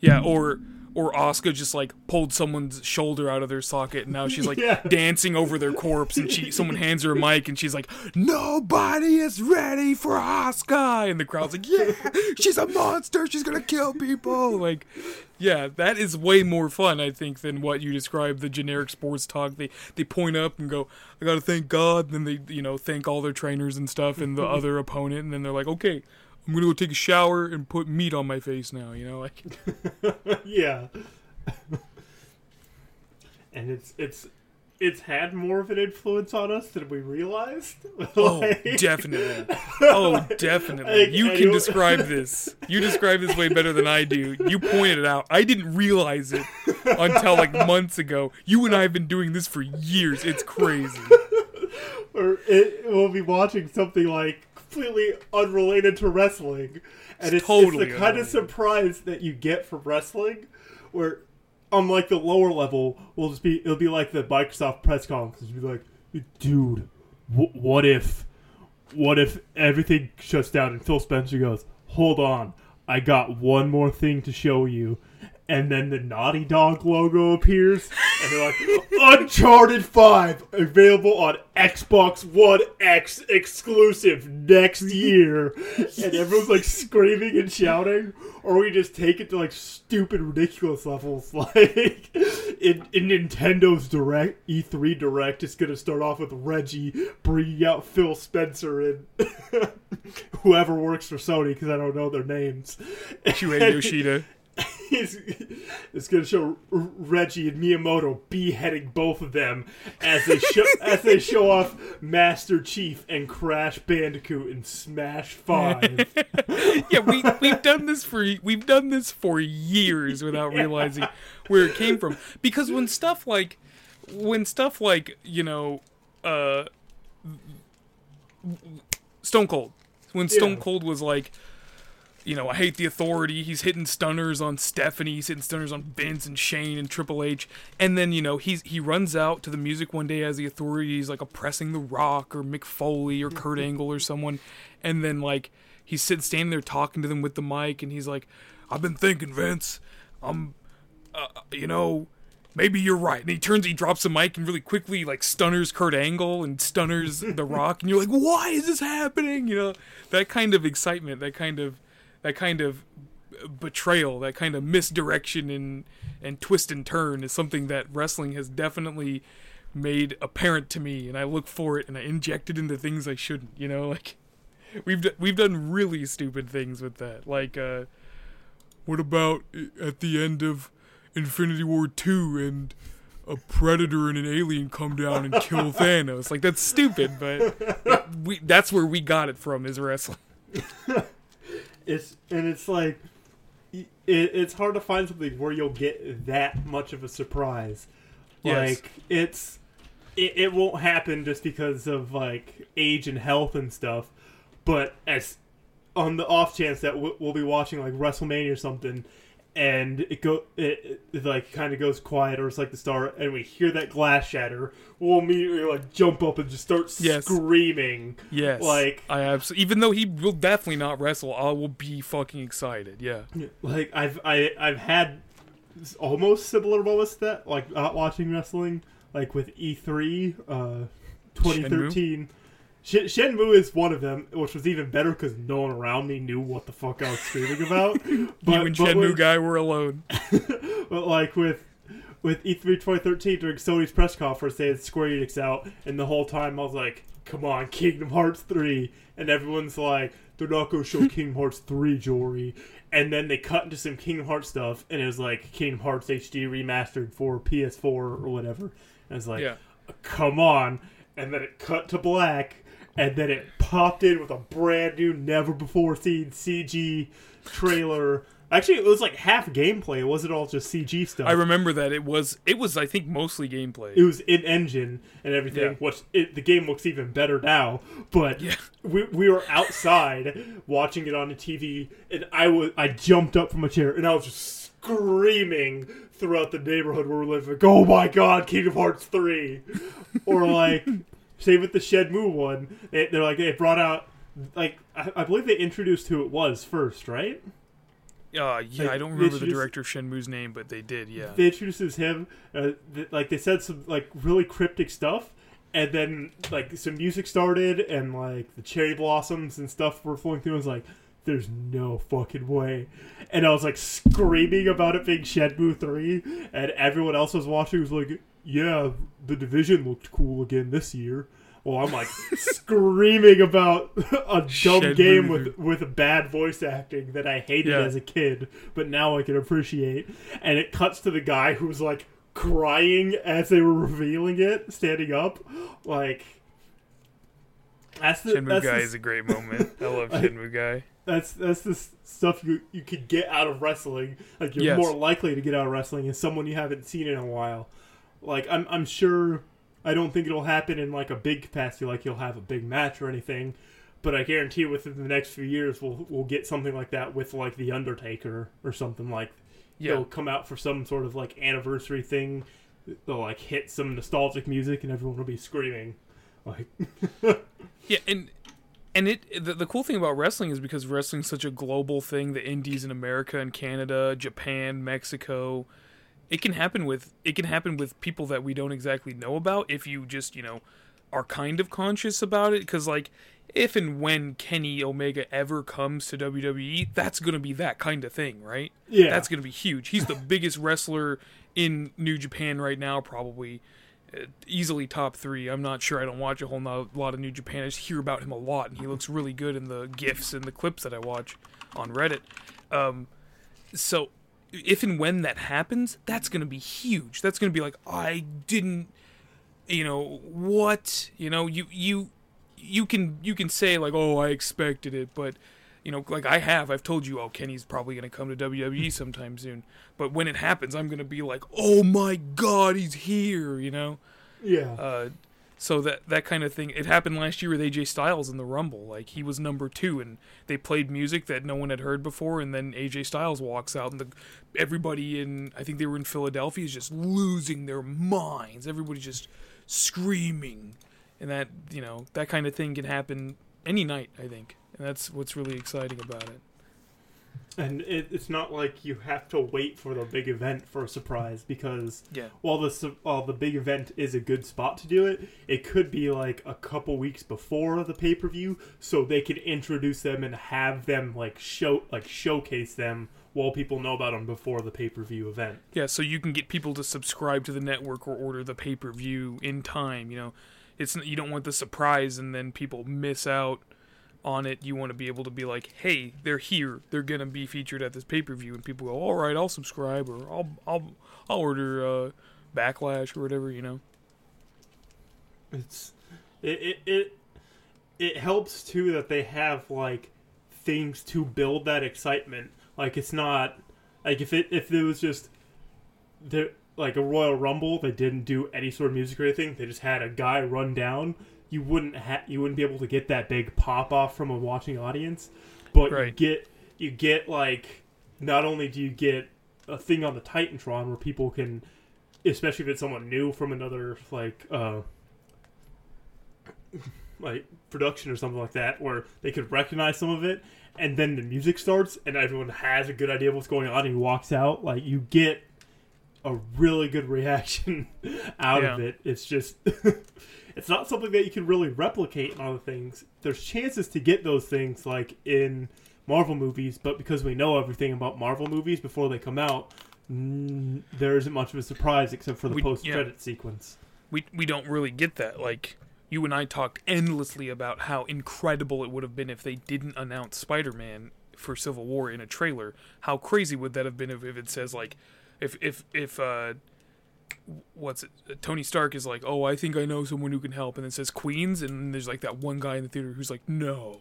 Yeah, <laughs> or or Asuka just like pulled someone's shoulder out of their socket and now she's like <laughs> Yeah. dancing over their corpse and she someone hands her a mic and she's like nobody is ready for Asuka and the crowd's like yeah she's a monster. She's gonna kill people. Like yeah that is way more fun I think than what you described the generic sports talk. They they point up and go I gotta thank God then they you know thank all their trainers and stuff and the <laughs> other opponent and then they're like okay I'm gonna go take a shower and put meat on my face now you know like <laughs> yeah. and it's it's it's had more of an influence on us than we realized. <laughs> Oh, Like- definitely. <laughs> Oh, definitely. I- You can describe this. You describe this way better than I do. You pointed it out. I didn't realize it until like months ago. You and I have been doing this for years. It's crazy. or it, we'll be watching something like completely unrelated to wrestling, and it's, totally it's the kind of surprise that you get from wrestling, where on like the lower level, will just be it'll be like the Microsoft press conference, be like, dude, wh- what if, what if everything shuts down? And Phil Spencer goes, hold on, I got one more thing to show you. And then the Naughty Dog logo appears, and they're like, Uncharted 5, available on Xbox One X exclusive next year. And everyone's like screaming and shouting, or we just take it to like stupid, ridiculous levels. <laughs> Like, in, in Nintendo's Direct, E3 Direct, it's gonna start off with Reggie bringing out Phil Spencer and <laughs> whoever works for Sony, because I don't know their names. Shuhei Yoshida. <laughs> It's going to show Reggie and Miyamoto beheading both of them as they show <laughs> as they show off Master Chief and Crash Bandicoot in Smash Five. <laughs> Yeah, we we've done this for we've done this for years without <laughs> realizing where it came from. Because when stuff like when stuff like, you know, uh Stone Cold. When Stone Yeah. Cold was like, you know, I hate the authority. He's hitting stunners on Stephanie. He's hitting stunners on Vince and Shane and Triple H. And then you know he's he runs out to the music one day as the authority. He's like oppressing The Rock or Mick Foley or Kurt <laughs> Angle or someone. And then like he's sitting standing there talking to them with the mic, and he's like, "I've been thinking, Vince. I'm, uh, you know." Maybe you're right. And he turns, he drops the mic and really quickly like stunners Kurt Angle and stunners <laughs> The Rock, and you're like, "Why is this happening?" You know, that kind of excitement, that kind of, that kind of betrayal, that kind of misdirection and and twist and turn is something that wrestling has definitely made apparent to me, and I look for it and I inject it into things I shouldn't. You know, <laughs> like we've d- we've done really stupid things with that. Like, uh, what about at the end of Infinity War two and a predator and an alien come down and kill <laughs> Thanos? Like that's stupid, but we that's where we got it from is wrestling. <laughs> it's and it's like it, it's hard to find something where you'll get that much of a surprise. Yes. Like it's it, it won't happen just because of like age and health and stuff. But as on the off chance that we'll, we'll be watching like WrestleMania or something, and it go it, it like kind of goes quiet or it's like the star and we hear that glass shatter, we'll immediately like jump up and just start Yes. screaming. Yes. Like- I absolutely. Even though he will definitely not wrestle, I will be fucking excited. Yeah. Like I've I I've had almost similar moments to that, like not watching wrestling, like with E3, uh, 2013. Shen- Shenmue is one of them, which was even better because no one around me knew what the fuck I was screaming about. But, <laughs> you and but Shenmue with- guy were alone. <laughs> but like with with E3 2013 during Sony's press conference, they had Square Enix out, and the whole time I was like, "Come on, Kingdom Hearts 3," and everyone's like, "They're not gonna show <laughs> Kingdom Hearts 3, Jory." And then they cut into some Kingdom Hearts stuff, and it was like Kingdom Hearts HD remastered for PS4 or whatever. And I was like, Yeah. "Come on!" And then it cut to black, and then it popped in with a brand new, never before seen CG trailer. Actually, it was like half gameplay. It wasn't all just CG stuff. I remember that it was. It was. I think mostly gameplay. it was in engine and everything. Yeah. Which it, the game looks even better now. But Yeah. we, we were outside watching it on the TV, and I was I jumped up from a chair and I was just screaming throughout the neighborhood where we're living. Like, oh my god, Kingdom Hearts three, or like same with the Shenmue one. They, they're like they brought out like I, I believe they introduced who it was first, right? Uh, yeah, Like, I don't remember the director of Shenmue's name, but they did. Yeah. they introduces him uh, th- like they said some like really cryptic stuff and then like some music started and like the cherry blossoms and stuff were flowing through i was like there's no fucking way and i was like screaming about it being shenmue 3 and everyone else was watching was like yeah the division looked cool again this year well i'm like <laughs> screaming about a dumb game 3. with with bad voice acting that i hated Yeah. as a kid but now i can appreciate and it cuts to the guy who's like crying as they were revealing it standing up like that's the Shenmue that's guy the, is a great moment. I love <laughs> Shenmue guy. that's that's the stuff you you could get out of wrestling like you're Yes. more likely to get out of wrestling is someone you haven't seen in a while like i'm i'm sure i don't think it'll happen in like a big capacity like you'll have a big match or anything but i guarantee within the next few years we'll we'll get something like that with like the undertaker or something like Yeah. they'll come out for some sort of like anniversary thing. They'll like hit some nostalgic music and everyone will be screaming. Like <laughs> Yeah, and and it the, the cool thing about wrestling is because wrestling's such a global thing, the indies in America and Canada, Japan, Mexico, it can happen with it can happen with people that we don't exactly know about if you just, you know, are kind of conscious about it cuz like if and when Kenny Omega ever comes to WWE, that's going to be that kind of thing, right? Yeah. That's going to be huge. He's the biggest wrestler in New Japan right now, probably uh, easily top three. I'm not sure. I don't watch a whole no- lot of New Japan. I just hear about him a lot, and he looks really good in the gifs and the clips that I watch on Reddit. Um, so if and when that happens, that's going to be huge. That's going to be like I didn't, you know what? You know you you you can you can say like oh I expected it, but you know like I have I've told you oh Kenny's probably going to come to WWE mm-hmm. sometime soon. But when it happens, I'm going to be like oh my god he's here. You know. yeah. Uh, So that that kind of thing. It happened last year with AJ Styles in the Rumble. Like he was number two, and they played music that no one had heard before, and then AJ Styles walks out, and the everybody in I think they were in Philadelphia is just losing their minds. Everybody's just screaming, and that you know that kind of thing can happen any night. I think, and that's what's really exciting about it. And it, it's not like you have to wait for the big event for a surprise because Yeah. while the su- while the big event is a good spot to do it, it could be like a couple weeks before the pay per view, so they could introduce them and have them like show like showcase them while people know about them before the pay per view event. Yeah, so you can get people to subscribe to the network or order the pay per view in time. You know, it's you don't want the surprise and then people miss out on it. You want to be able to be like, hey, they're here. They're gonna be featured at this pay per view, and people go, all right, I'll subscribe or I'll I'll I'll order uh, Backlash or whatever. You know. It's it it it, it helps too that they have like things to build that excitement. Like it's not like if it if it was just there like a Royal Rumble, they didn't do any sort of music or anything. They just had a guy run down. You wouldn't ha- you wouldn't be able to get that big pop off from a watching audience, but you get you get like not only do you get a thing on the Titantron where people can, especially if it's someone new from another like uh like production or something like that, where they could recognize some of it, and then the music starts and everyone has a good idea of what's going on, and he walks out. Like you get a really good <laughs> reaction out of it. It's just <laughs> it's not something that you can really replicate in other things. There's chances to get those things like in Marvel movies, but because we know everything about Marvel movies before they come out, mm, there isn't much of a surprise except for the We- post yeah. credit sequence. we we don't really get that. Like you and I talked endlessly about how incredible it would have been if they didn't announce Spider-Man for Civil War in a trailer. How crazy would that have been if, if it says like if if if uh what's it Tony Stark is like, "Oh, I think I know someone who can help." And then says Queens and there's like that one guy in the theater who's like, "No."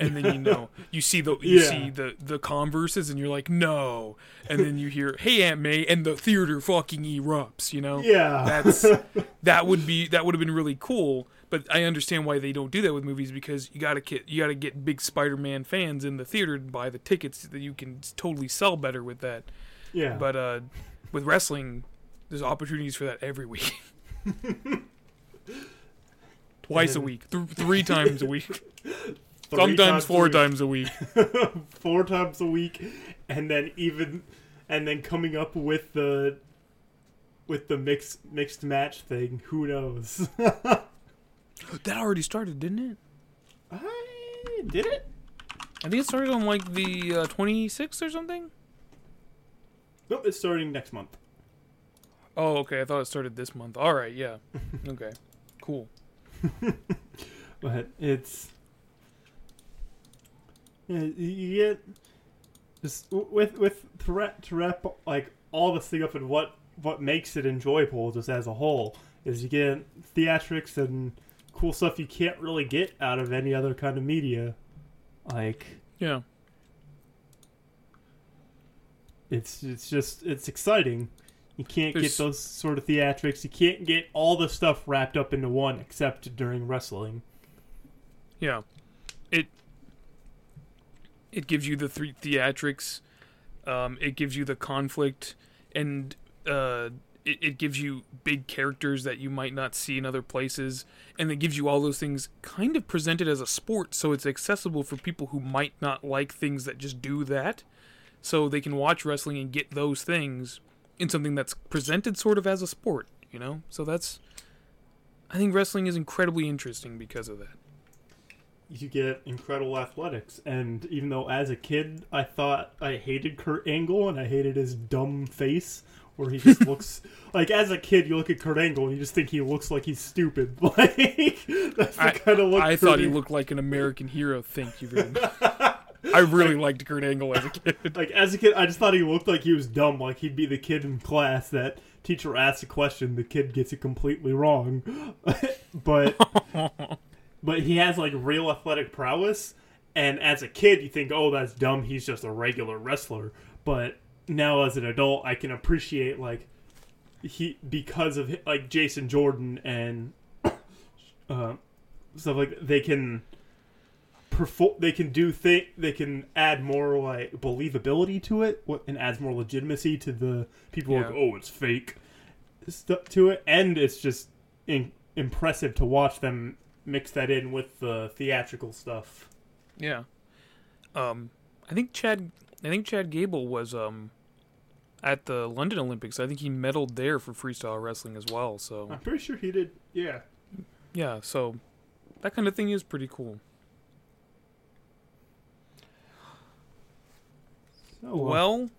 And then you know, <laughs> you see the you Yeah. see the the converses and you're like, "No." And then you hear, "Hey Aunt May," and the theater fucking erupts, you know? Yeah, that's <laughs> that would be that would have been really cool but i understand why they don't do that with movies because you gotta get you gotta get big spider-man fans in the theater to buy the tickets that you can totally sell better with that yeah. but uh with wrestling there's opportunities for that every week <laughs> <laughs> twice a week th- three times a week <laughs> sometimes times a four week. times a week four times a week, and then even, and then coming up with the, with the mixed mixed match thing. Who knows? <gasps> that already started didn't it I did it. i think it started on like the uh, 26th or something Nope, it's starting next month. Oh okay. I thought it started this month. All right. Yeah. <laughs> Okay. Cool. <laughs> But it's yeah, you- you get just with with threat to wrap like all this thing up and what what makes it enjoyable just as a whole is you get theatrics and cool stuff you can't really get out of any other kind of media. Like yeah. it's it's just it's exciting you can't There's- get those sort of theatrics. You can't get all the stuff wrapped up into one except during wrestling. Yeah, it it gives you the three theatrics. Um, it gives you the conflict, and uh, it, it gives you big characters that you might not see in other places, and it gives you all those things kind of presented as a sport, so it's accessible for people who might not like things that just do that, so they can watch wrestling and get those things in something that's presented sort of as a sport. You know, so that's. I think wrestling is incredibly interesting because of that. you get incredible athletics. And even though as a kid I thought I hated Kurt Angle and I hated his dumb face where he just <laughs> looks like as a kid you look at Kurt Angle and you just think he looks like he's stupid. <laughs> Like that's the I, kind of look I Kurt thought he looked like an American hero. Thank you very <laughs> much. I really liked Kurt Angle as a kid. like as a kid I just thought he looked like he was dumb, like he'd be the kid in class that teacher asks a question, the kid gets it completely wrong. <laughs> but <laughs> but he has like real athletic prowess and as a kid you think oh that's dumb he's just a regular wrestler but now as an adult i can appreciate like he because of like jason jordan and <coughs> uh, stuff like they can perform they can do thing they can add more like believability to it what- and adds more legitimacy to the people Yeah. like oh it's fake stuff to it and it's just in, impressive to watch them mix that in with the theatrical stuff Yeah. Um, I think Chad. I think Chad Gable was um at the London Olympics. I think he medaled there for freestyle wrestling as well. So i'm pretty sure he did yeah yeah, so that kind of thing is pretty cool. So, uh, Well,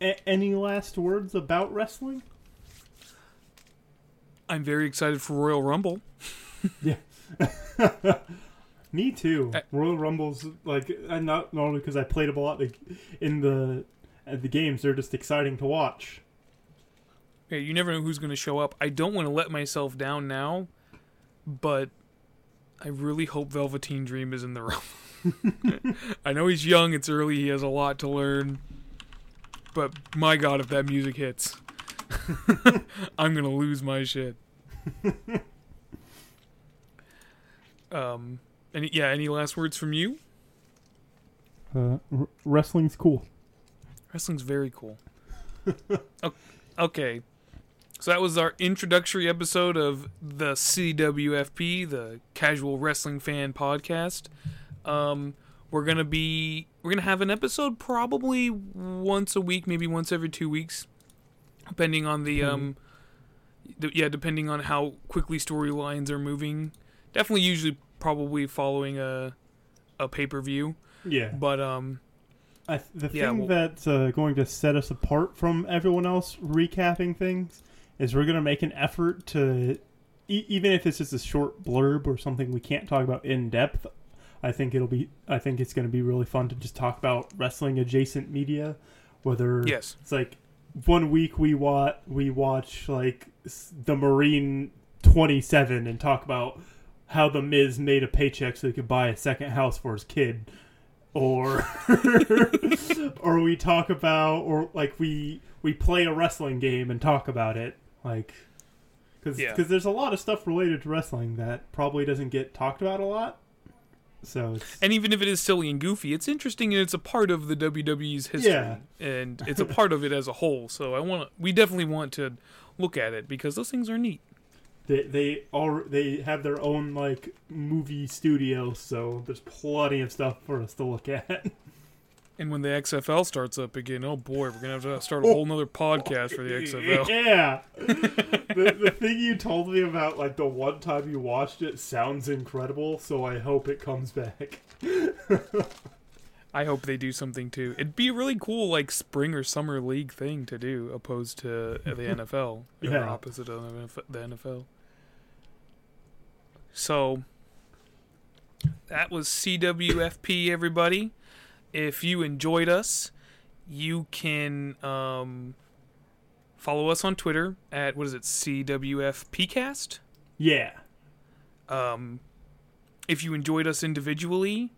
a- any last words about wrestling I'm very excited for Royal Rumble. <laughs> Yeah. <laughs> Me too. I- Royal Rumbles, like, and not only because I played them a lot like, in the the games, they're just exciting to watch. Yeah, you never know who's going to show up. I don't want to let myself down now, but I really hope Velveteen Dream is in the <laughs> room. <laughs> I know he's young, it's early, he has a lot to learn. But my god, if that music hits, <laughs> I'm going to lose my shit. <laughs> Um, any yeah, any last words from you? Uh, r- wrestling's cool. Wrestling's very cool. Okay. So that was our introductory episode of the CWFP, the Casual Wrestling Fan Podcast. Um, we're gonna be we're gonna have an episode probably once a week, maybe once every two weeks, depending on the um, d- yeah, depending on how quickly storylines are moving. Definitely, usually, probably following a a pay per view, Yeah. but um, I th- the Yeah, thing well- that's uh, going to set us apart from everyone else recapping things is we're going to make an effort to, e- even if it's just a short blurb or something we can't talk about in depth. I think it'll be. I think it's going to be really fun to just talk about wrestling adjacent media, whether yes, it's like one week we watch we watch like the Marine Twenty Seven and talk about how the Miz made a paycheck so he could buy a second house for his kid, or <laughs> or we talk about or like we we play a wrestling game and talk about it like because Yeah. there's a lot of stuff related to wrestling that probably doesn't get talked about a lot. So it's And even if it is silly and goofy, it's interesting and it's a part of the WWE's history, Yeah. and <laughs> it's a part of it as a whole. So I want we definitely want to look at it because those things are neat. they they all they have their own like movie studio, so there's plenty of stuff for us to look at. <laughs> And when the XFL starts up again, oh boy, we're gonna have to start a oh, whole nother podcast for the XFL. Yeah. <laughs> the, the thing you told me about like the one time you watched it sounds incredible, so I hope it comes back. I hope they do something too. It'd be a really cool like spring or summer league thing to do, opposed to the <laughs> NFL, or Yeah. opposite of the NFL. So that was CWFP, everybody. If you enjoyed us, you can um, follow us on Twitter at what is it, CWFPcast. Yeah. Um, if you enjoyed us individually,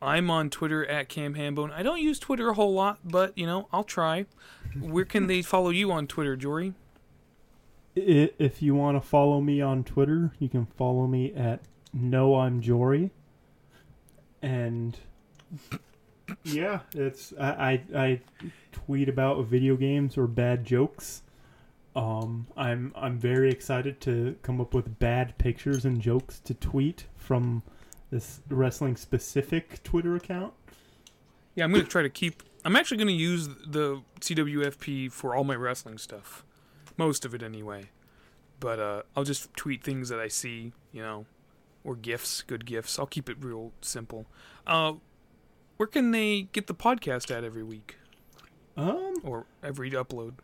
I'm on Twitter at Cam Hambone. I don't use Twitter a whole lot, but you know, I'll try. Where can they follow you on Twitter, Jory? If you want to follow me on Twitter, you can follow me at No I'm Jory. And yeah, it's I, I I tweet about video games or bad jokes. Um, I'm I'm very excited to come up with bad pictures and jokes to tweet from this wrestling specific Twitter account. Yeah, I'm gonna try to keep. I'm actually gonna use the CWFP for all my wrestling stuff, most of it anyway. But uh, I'll just tweet things that I see, you know, or gifs, good gifs. I'll keep it real simple. Uh, where can they get the podcast at every week Um, or every upload?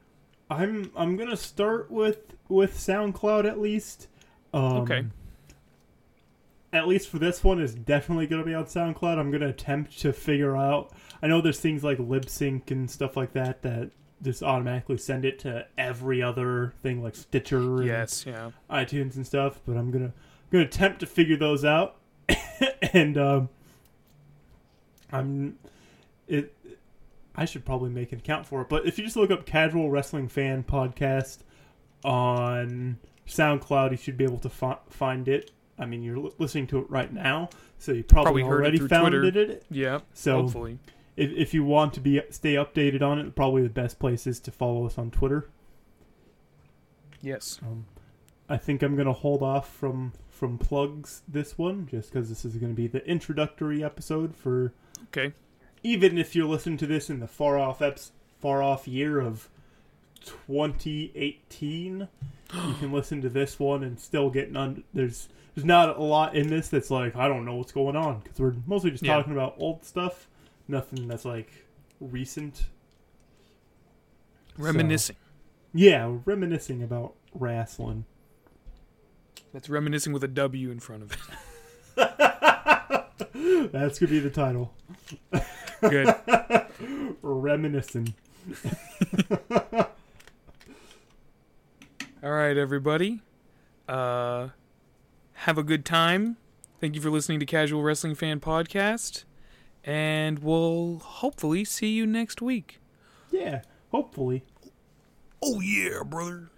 I'm I'm gonna start with with SoundCloud at least. Um, Okay. At least for this one, is definitely gonna be on SoundCloud. I'm gonna attempt to figure out. I know there's things like Libsyn and stuff like that that just automatically send it to every other thing like Stitcher and Yes, yeah. iTunes and stuff. But I'm gonna gonna attempt to figure those out. <coughs> and um, I'm it. I should probably make an account for it. But if you just look up Casual Wrestling Fan Podcast on SoundCloud, you should be able to fi- find it. I mean, you're li- listening to it right now, so you probably, Probably it already found Twitter. it. Yeah, So hopefully. if, if you want to be stay updated on it, probably the best place is to follow us on Twitter. Yes. Um, I think I'm gonna hold off from from plugs this one, just because this is gonna be the introductory episode for. Okay. Even if you're listening to this in the far off eps, far off year of 2018, you can <gasps> listen to this one and still get none. There's there's not a lot in this that's like I don't know what's going on because we're mostly just Yeah. talking about old stuff. Nothing that's like recent. Reminiscing. Yeah, reminiscing about wrestling. That's reminiscing with a W in front of it. <laughs> That's gonna be the title. Good. <laughs> Reminiscing. <laughs> All right, everybody. Uh, have a good time. Thank you for listening to Casual Wrestling Fan Podcast. And we'll hopefully see you next week. Yeah, hopefully. Oh, yeah, brother.